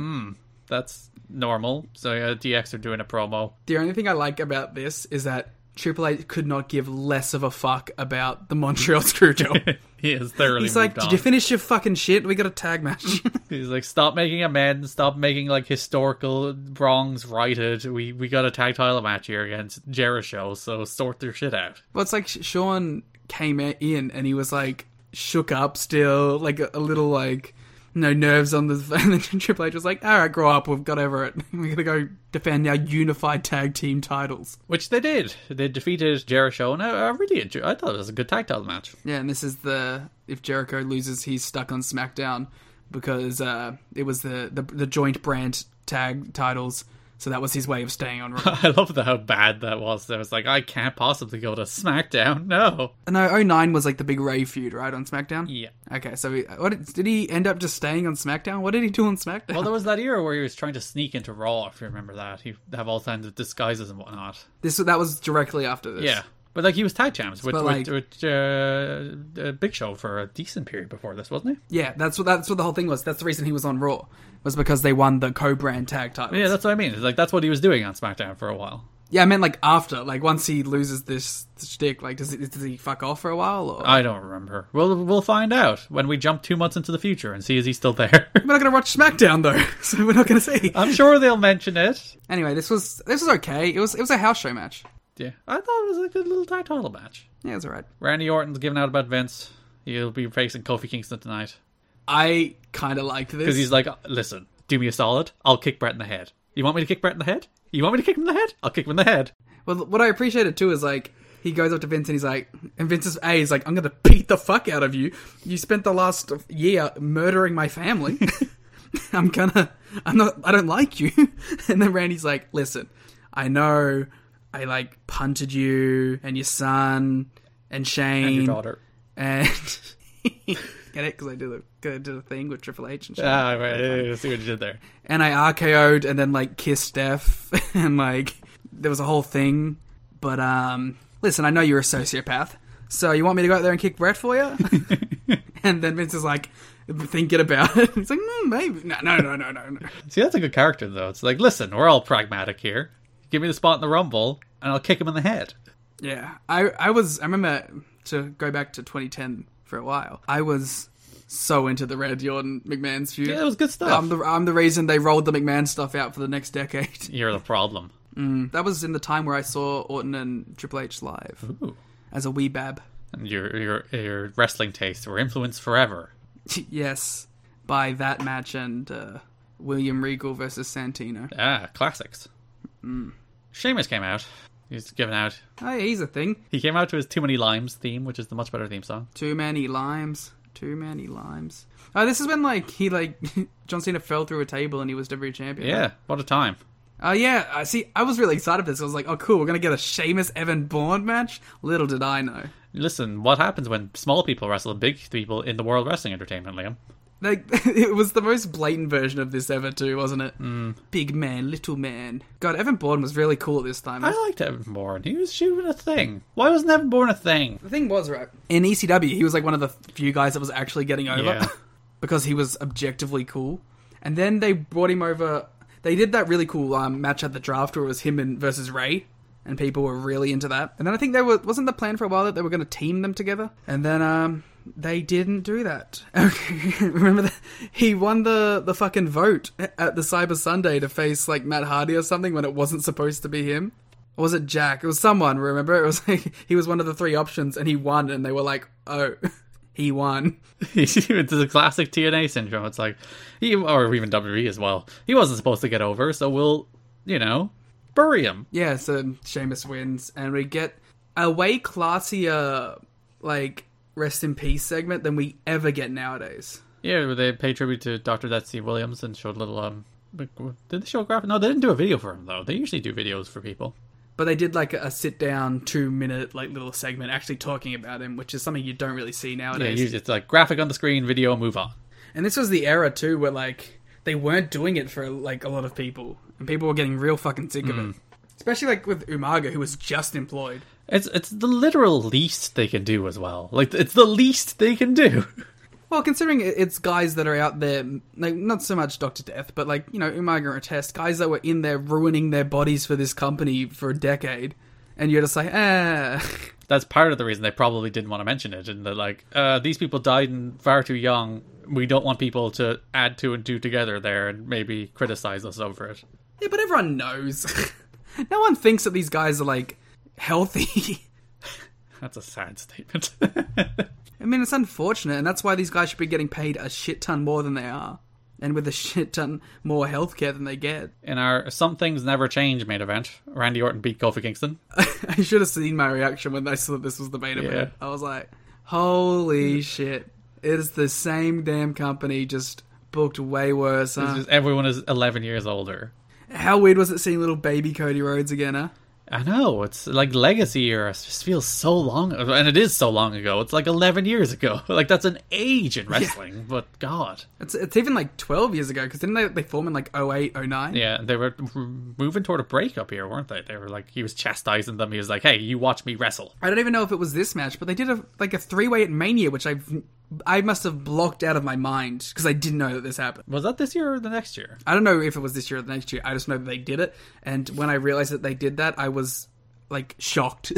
That's normal. So uh, DX are doing a promo. The only thing I like about this is that Triple H could not give less of a fuck about the Montreal Screwjob. He is thoroughly. He's like, "Did on. you finish your fucking shit? We got a tag match." He's like, stop making amends, stop making like historical wrongs righted. We we got a tag title match here against Jericho, so sort their shit out. well, it's like Shawn came in and he was like shook up still, like a, a little like no nerves on the. And then Triple H was like, "All right, grow up. We've got over it. We're going to go defend our unified tag team titles." Which they did. They defeated Jericho, and I, I really enjoyed. I thought it was a good tag title match. Yeah, and this is the if Jericho loses, he's stuck on SmackDown because uh, it was the, the the joint brand tag titles. So that was his way of staying on Raw. I love the, how bad that was. I was like, I can't possibly go to SmackDown. No. no, 09 was like the big Rey feud, right, on SmackDown? Yeah. Okay, so he, what did, did he end up just staying on SmackDown? What did he do on SmackDown? Well, there was that era where he was trying to sneak into Raw. If you remember that, he'd have all kinds of disguises and whatnot. this that was directly after this. Yeah. But like he was tag champs with, But, with, like- with uh, uh, Big Show for a decent period before this, wasn't he? Yeah, that's what that's what the whole thing was. That's the reason he was on Raw was because they won the co-brand tag titles. Yeah, that's what I mean. It's like that's what he was doing on SmackDown for a while. yeah. I meant like after, like once he loses this shtick, like does he, does he fuck off for a while? Or I don't remember. We'll we'll find out when we jump two months into the future and see is he still there. we're not gonna watch SmackDown though, so we're not gonna see. I'm sure they'll mention it. Anyway, this was this was okay. It was it was a house show match. Yeah, I thought it was a good little tag title match. Yeah, it was alright. Randy Orton's giving out about Vince. He'll be facing Kofi Kingston tonight I kind of liked this because he's like, listen, do me a solid. I'll kick Bret in the head. You want me to kick Bret in the head? You want me to kick him in the head? I'll kick him in the head. Well, what I appreciated too is like he goes up to Vince and he's like, and Vince is a he's like, I'm gonna beat the fuck out of you. You spent the last year murdering my family. I'm gonna, I'm not, I don't like you. And then Randy's like, listen, I know I like punted you and your son and Shane And your daughter. and get it because I did a, 'cause I did a thing with Triple H and shit. Ah, right. I see what you did there. and I RKO'd and then like kissed Steph and like there was a whole thing. But um, listen, I know you're a sociopath, so you want me to go out there and kick Bret for you? and then Vince is like thinking about it. He's like, mm, maybe no, no, no, no, no, no. See, that's a good character, though. It's like, listen, we're all pragmatic here. Give me the spot in the Rumble, and I'll kick him in the head. Yeah, I I was I remember to go back to 2010 for a while. I was so into the Red Jordan McMahon's feud. Yeah, it was good stuff. I'm the I'm the reason they rolled the McMahon stuff out for the next decade. You're the problem. That was in the time where I saw Orton and Triple H live Ooh. as a wee bab. And your your your wrestling tastes were influenced forever. yes, by that match and uh, William Regal versus Santino. Ah, classics. Mm. Sheamus came out. He's given out. Oh, he's a thing. He came out to his "Too Many Limes" theme, which is the much better theme song. Too many limes. Too many limes. Oh, this is when like he like John Cena fell through a table and he was WWE champion. Yeah, what a time. Oh yeah. I see. I was really excited for this. I was like, oh cool, we're gonna get a Sheamus Evan Bourne match. Little did I know. Listen, what happens when small people wrestle big people in the world wrestling entertainment, Liam? Like it was the most blatant version of this ever too, wasn't it? Mm. Big man, little man. God, Evan Bourne was really cool at this time. I liked Evan Bourne. He was shooting a thing. Why wasn't Evan Bourne a thing? The thing was, right, in ECW, he was like one of the few guys that was actually getting over Yeah. because he was objectively cool. And then they brought him over. They did that really cool um, match at the draft where it was him and versus Rey, and people were really into that. And then I think they were wasn't the plan for a while that they were going to team them together. And then um, they didn't do that. Okay, remember that he won the the fucking vote at the Cyber Sunday to face like Matt Hardy or something when it wasn't supposed to be him. Or was it Jack? It was someone, remember? It was like he was one of the three options and he won and they were like, "Oh, he won." it's a classic TNA syndrome. It's like, he, or even WWE as well. He wasn't supposed to get over, so we'll, you know, bury him. Yeah, so Sheamus wins and we get a way classier like rest in peace segment than we ever get nowadays. Yeah, they pay tribute to Dr. Death Steve Williams and showed a little, um, did they show a graphic? No, they didn't do a video for him, though. They usually do videos for people. But they did like a sit down two minute like little segment actually talking about him, which is something you don't really see Yeah, nowadays. usually it's like graphic on the screen, video, move on. And this was the era too where like they weren't doing it for like a lot of people, and people were getting real fucking sick of it. Especially like with Umaga, who was just employed. It's it's the literal least they can do as well. Like it's the least they can do. Well, considering it's guys that are out there, like not so much Doctor Death, but like you know Umaga and Test, guys that were in there ruining their bodies for this company for a decade, and you're just like, ah, that's part of the reason they probably didn't want to mention it. And they're like, uh, these people died in far too young. We don't want people to add two and two together there and maybe criticize us over it. Yeah, but everyone knows. no one thinks that these guys are like healthy. That's a sad statement. I mean, it's unfortunate, and that's why these guys should be getting paid a shit ton more than they are, and with a shit ton more healthcare than they get. In our Some Things Never Change main event, Randy Orton beat Kofi Kingston. I should have seen my reaction when I saw that this was the main event. I was like, "Holy shit! It is the same damn company, just booked way worse." Huh? Just everyone is 11 years older. How weird was it seeing little baby Cody Rhodes again? Huh? I know it's like legacy era. It just feels so long, and it is so long ago. It's like eleven years ago. Like that's an age in wrestling. But God, It's it's even like twelve years ago because didn't they they form in like 08, 09? yeah, they were moving toward a breakup here, weren't they? They were like he was chastising them. He was like, "Hey, you watch me wrestle." I don't even know if it was this match, but they did a like a three way at Mania, which I've I must have blocked out of my mind because I didn't know that this happened. Was that this year or the next year? I don't know if it was this year or the next year. I just know that they did it, and when I realized that they did that, I was like shocked.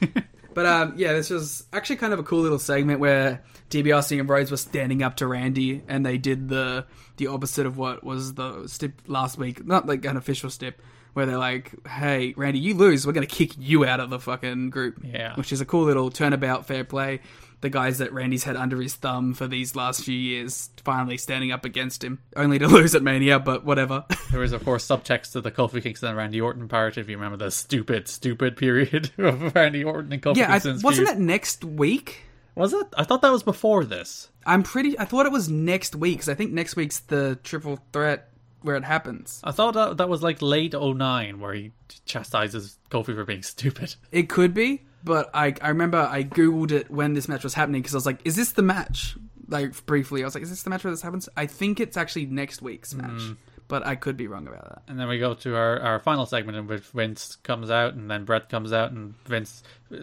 but um, yeah, this was actually kind of a cool little segment where DiBiase and Rhodes were standing up to Randy, and they did the the opposite of what was the stip last week. Not like an official stip. Where they're like, "Hey, Randy, you lose. We're gonna kick you out of the fucking group." Yeah. which is a cool little turnabout, fair play. The guys that Randy's had under his thumb for these last few years finally standing up against him, only to lose at Mania, but whatever. There was, of course, subtext to the Kofi Kingston and Randy Orton part. If you remember the stupid, stupid period of Randy Orton and Kofi yeah, I, wasn't that next week? Was it? I thought that was before this. I'm pretty. I thought it was next week because I think next week's the triple threat where it happens. I thought that that was like late 09 where he chastises Kofi for being stupid. It could be, but I I remember I googled it when this match was happening because I was like, "Is this the match?" Like briefly, I was like, "Is this the match where this happens?" I think it's actually next week's hmm. match, but I could be wrong about that. And then we go to our, our final segment in which Vince comes out and then Bret comes out and Vince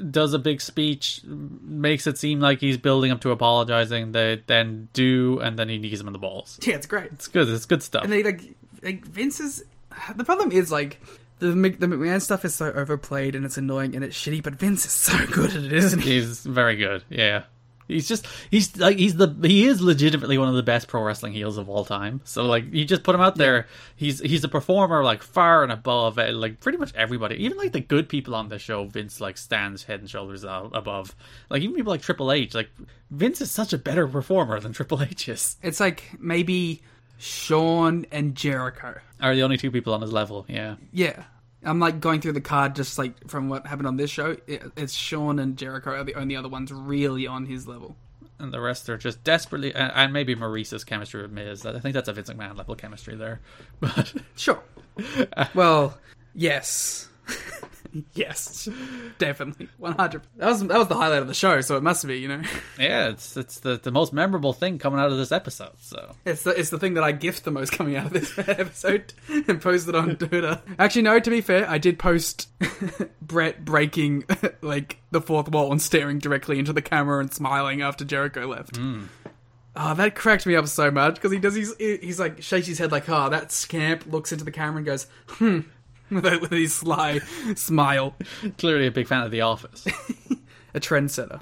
does a big speech, makes it seem like he's building up to apologizing. They then do, and then he knees him in the balls. Yeah, it's great. It's good. It's good stuff. And they like like Vince is the problem is like the Mc- the McMahon stuff is so overplayed and it's annoying and it's shitty, but Vince is so good at it, isn't he? He's very good. Yeah. He's just he's like he's the he is legitimately one of the best pro wrestling heels of all time. So like you just put him out there, he's he's a performer like far and above uh, like pretty much everybody. Even like the good people on the show, Vince like stands head and shoulders above. Like even people like Triple H, like Vince is such a better performer than Triple H is. It's like maybe Shawn and Jericho. Are the only two people on his level. Yeah. Yeah. I'm like going through the card just like from what happened on this show. It's Shawn and Jericho are the only other ones really on his level. And the rest are just desperately, and, and maybe Maryse's chemistry with Miz. I think that's a Vince McMahon level chemistry there. But Sure. well, yes. yes. Definitely. 100. That was that was the highlight of the show, so it must be, you know. Yeah, it's it's the, the most memorable thing coming out of this episode. So It's the, it's the thing that I gift the most coming out of this episode and posted on Twitter. Actually, no, to be fair, I did post Bret breaking like the fourth wall and staring directly into the camera and smiling after Jericho left. Oh, that cracked me up so much because he does. He's he's like shakes his head like, oh, that scamp looks into the camera and goes, hmm, with, a, with his sly smile. clearly a big fan of The Office. A trendsetter.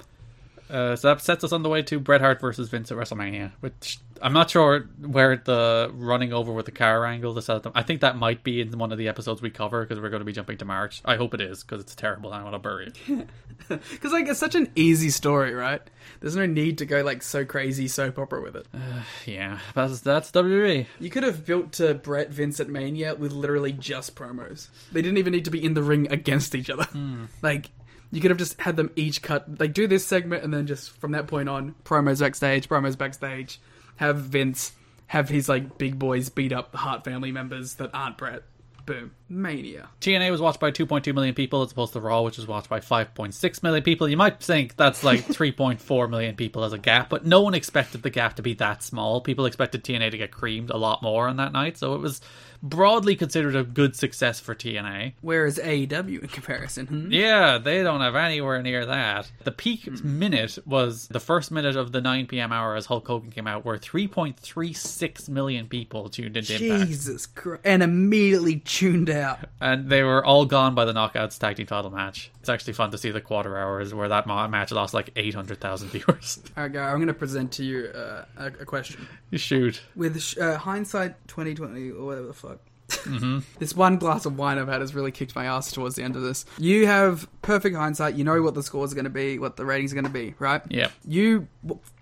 Uh, so that sets us on the way to Bret Hart versus Vince at WrestleMania, which I'm not sure where the running over with the car angle. This I think that might be in one of the episodes we cover because we're going to be jumping to March. I hope it is because it's terrible and I want to bury it. Because like it's such an easy story, right? There's no need to go like so crazy soap opera with it. yeah, that's that's. WWE. You could have built to Bret Vincent Mania with literally just promos. They didn't even need to be in the ring against each other. Like you could have just had them each cut like do this segment and then just from that point on promos backstage, promos backstage, have Vince have his like big boys beat up the Hart family members that aren't Bret. Boom. Mania. TNA was watched by 2.2 million people as opposed to Raw, which was watched by 5.6 million people. You might think that's like 3.4 million people as a gap, but no one expected the gap to be that small. People expected TNA to get creamed a lot more on that night, so it was broadly considered a good success for TNA. Whereas AEW in comparison, hmm? Yeah, they don't have anywhere near that. The peak Hmm. minute was the first minute of the 9 p.m. hour as Hulk Hogan came out, where 3.36 million people tuned into. Jesus Christ. And immediately tuned out. And they were all gone by the Knockouts tag team title match. It's actually fun to see the quarter hours where that match lost like 800,000 viewers. Alright, Gary, I'm going to present to you uh, a, a question. Shoot. With uh, hindsight 2020, or whatever the fuck. This one glass of wine I've had has really kicked my ass towards the end of this. You have perfect hindsight. You know what the scores are going to be, what the ratings are going to be, right? Yep. You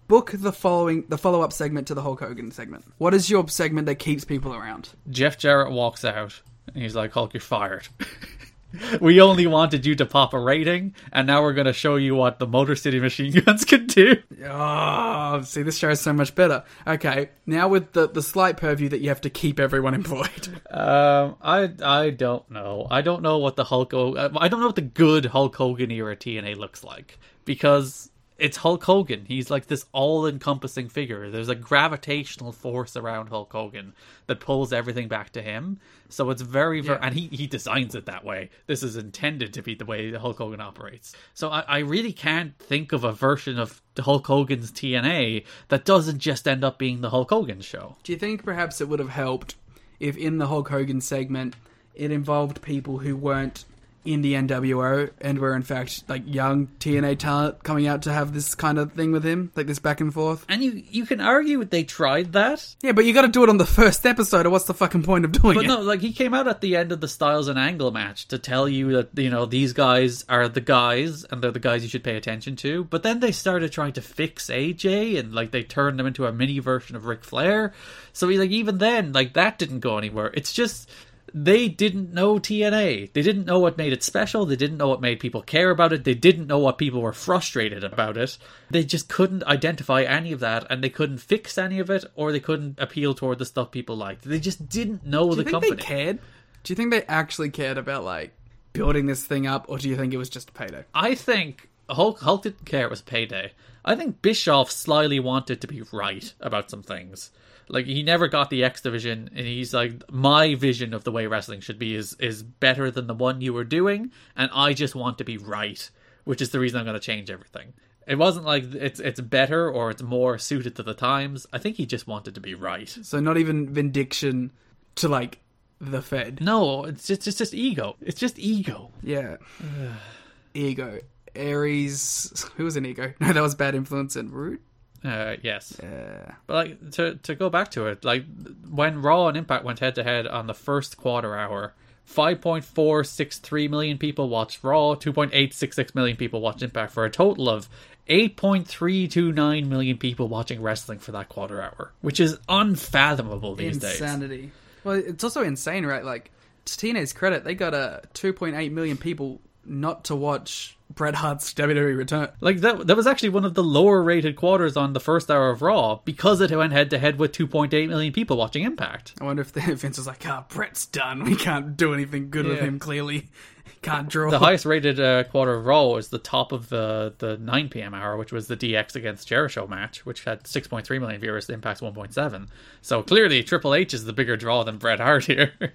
book the following, the follow up segment to the Hulk Hogan segment. What is your segment that keeps people around? Jeff Jarrett walks out and he's like, Hulk, you're fired. we only wanted you to pop a rating, and now we're going to show you what the Motor City Machine Guns can do. Oh, see, this show is so much better. Okay, now with the the slight purview that you have to keep everyone employed. Um, I I don't know. I don't know what the Hulk. I don't know what the good Hulk Hogan era TNA looks like because it's Hulk Hogan. He's like this all-encompassing figure. There's a gravitational force around Hulk Hogan that pulls everything back to him. So it's very, very, Yeah. and he he designs it that way. This is intended to be the way Hulk Hogan operates. So I, I really can't think of a version of Hulk Hogan's TNA that doesn't just end up being the Hulk Hogan show. Do you think perhaps it would have helped if in the Hulk Hogan segment it involved people who weren't in the NWO and were in fact like young TNA talent coming out to have this kind of thing with him, like this back and forth? And you you can argue they tried that, Yeah, but you got to do it on the first episode, or what's the fucking point of doing But it? But no, like he came out at the end of the Styles and Angle match to tell you that you know these guys are the guys and they're the guys you should pay attention to. But then they started trying to fix AJ and like they turned him into a mini version of Ric Flair. So he, like even then, like that didn't go anywhere. It's just they didn't know TNA. They didn't know what made it special. They didn't know what made people care about it. They didn't know what people were frustrated about it. They just couldn't identify any of that, and they couldn't fix any of it, or they couldn't appeal toward the stuff people liked. They just didn't know do the you think company. they cared? Do you think they actually cared about like building this thing up, or do you think it was just a payday? I think Hulk Hulk didn't care it was payday. I think Bischoff slyly wanted to be right about some things. Like he never got the X division, and he's like, my vision of the way wrestling should be is is better than the one you were doing, and I just want to be right, which is the reason I'm going to change everything. It wasn't like it's it's better or it's more suited to the times. I think he just wanted to be right. So not even vindication to like the Fed. No, it's just it's just ego. It's just ego. Yeah. ego. Aries. Who was an ego? No, that was bad influence and Roode. Uh, yes. Yeah. But like to to go back to it, like when Raw and Impact went head to head on the first quarter hour, five point four six three million people watched Raw, two point eight six six million people watched Impact, for a total of eight point three two nine million people watching wrestling for that quarter hour, which is unfathomable these days. Insanity. Well, it's also insane, right? Like, to TNA's credit, they got a 2.8 million people not to watch Bret Hart's WWE return. Like that that was actually one of the lower rated quarters on the first hour of Raw because it went head to head with two point eight million people watching Impact. I wonder if the Vince was like, ah, Bret's done. We can't do anything good with him, clearly. Can't draw. The highest rated uh, quarter of Raw was the top of the, the 9 p.m. hour, which was the DX against Jericho match, which had 6.3 million viewers, Impact's 1.7. So clearly, Triple H is the bigger draw than Bret Hart here.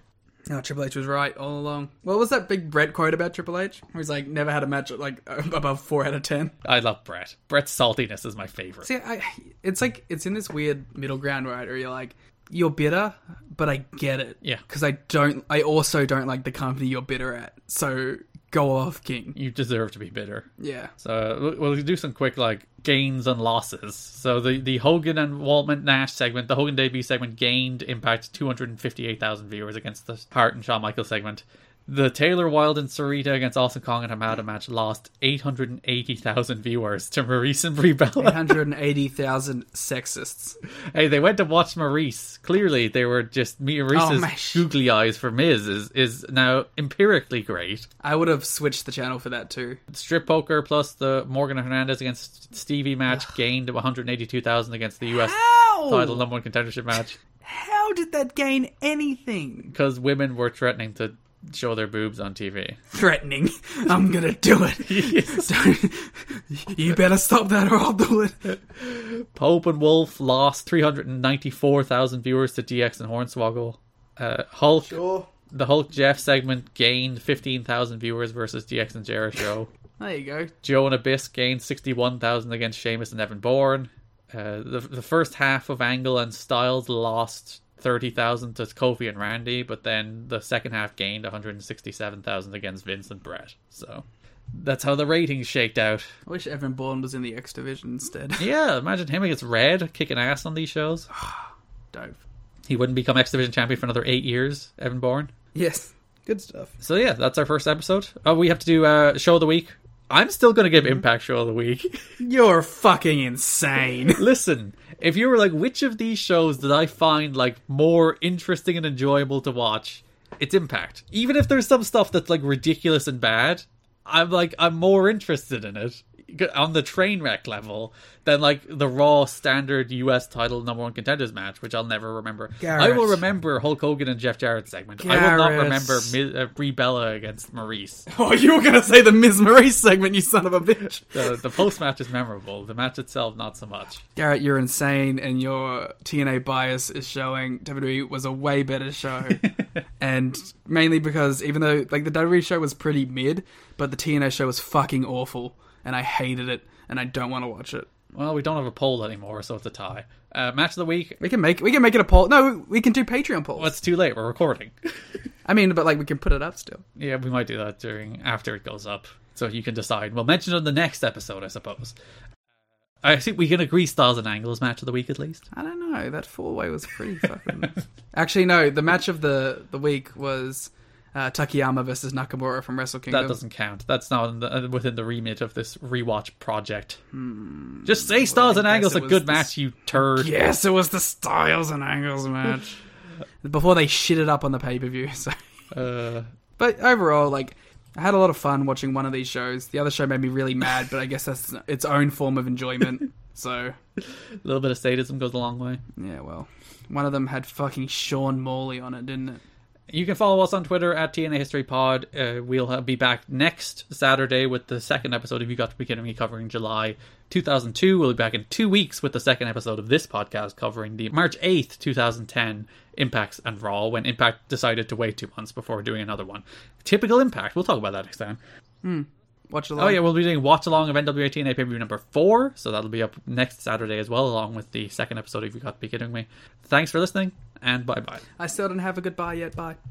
No, Triple H was right all along. What was that big Bret quote about Triple H? Where he's like, never had a match like above 4 out of 10. I love Bret. Bret's saltiness is my favorite. See, I, it's like, it's in this weird middle ground, right? Where you're like, you're bitter, but I get it. Yeah. Because I don't, I also don't like the company you're bitter at. So go off, King. You deserve to be bitter. Yeah. So we'll- we'll do some quick like gains and losses. So the the Hogan and Waltman Nash segment, the Hogan debut segment, gained Impact 258,000 viewers against the Hart and Shawn Michaels segment. The Taylor Wilde and Sarita against Awesome Kong and Hamada match lost 880,000 viewers to Maryse and Brie Bella. 180,000 sexists. hey, they went to watch Maryse. Clearly, they were just Maryse's Oh, googly eyes for Miz is is now empirically great. I would have switched the channel for that too. Strip poker plus the Morgan Hernandez against Stevie match gained 182,000 against the US How? title number one contendership match How did that gain anything? because women were threatening to show their boobs on TV. Threatening. I'm gonna do it. Don't- you better stop that or I'll do it. Pope and Wolfe lost 394,000 viewers to DX and Hornswoggle. Uh, Hulk, Sure. the Hulk Jeff segment gained 15,000 viewers versus DX and Jarrett show. There you go. Joe and Abyss gained 61,000 against Sheamus and Evan Bourne. Uh, the, the first half of Angle and Styles lost 30,000 to Kofi and Randy, but then the second half gained 167,000 against Vince and Bret. So that's how the ratings shaked out. I wish Evan Bourne was in the X division instead. Yeah, imagine him against Red kicking ass on these shows. Dope. He wouldn't become X Division champion for another eight years, Evan Bourne. Yes. Good stuff. So yeah, that's our first episode. Oh, we have to do uh, show of the week. I'm still going to give mm-hmm. Impact show of the week. You're fucking insane. Listen, if you were like, which of these shows did I find like more interesting and enjoyable to watch? It's Impact. Even if there's some stuff that's like ridiculous and bad, I'm like I'm more interested in it on the train wreck level than like the raw standard US title number one contenders match, which I'll never remember. I will remember Hulk Hogan and Jeff Jarrett segment. I will not remember Mi- uh, Brie Bella against Maryse. oh, you were gonna say the Miz Maryse segment, you son of a bitch. The, the post match is memorable. The match itself, not so much. Garrett, you're insane, and your TNA bias is showing WWE was a way better show. and mainly because even though like the WWE show was pretty mid, but the TNA show was fucking awful, and I hated it, and I don't want to watch it. Well, we don't have a poll anymore, so it's a tie. Uh, match of the week. We can make we can make it a poll. No, we can do Patreon polls. Well, it's too late. We're recording. I mean, but like we can put it up still. yeah, we might do that during after it goes up, so you can decide. We'll mention it in the next episode, I suppose. I think we can agree Styles and Angles match of the week at least. I don't know. That four way was pretty fucking. Actually, no. The match of the the week was uh, Takayama versus Nakamura from Wrestle Kingdom. That doesn't count. That's not in the, uh, within the remit of this rewatch project. Just say Styles and Angles a good match, you turd. Yes, it was the Styles and Angles match before they shit it up on the pay per view. So, Uh, but overall, like. I had a lot of fun watching one of these shows. The other show made me really mad, but I guess that's its own form of enjoyment. So, a little bit of sadism goes a long way. yeah, well. One of them had fucking Sean Morley on it, didn't it? You can follow us on Twitter at TNA History Pod. Uh, we'll be back next Saturday with the second episode of You Got to Be Kidding Me covering July 2002. We'll be back in two weeks with the second episode of this podcast covering the March 8th, 2010 Impacts and Raw when Impact decided to wait two months before doing another one. Typical Impact. We'll talk about that next time. Watch along. Oh yeah, we'll be doing watch along of NWA TNA pay per view number four, so that'll be up next Saturday as well, along with the second episode If You Got to Be Kidding Me. Thanks for listening, and bye bye. I still don't have a goodbye yet. Bye.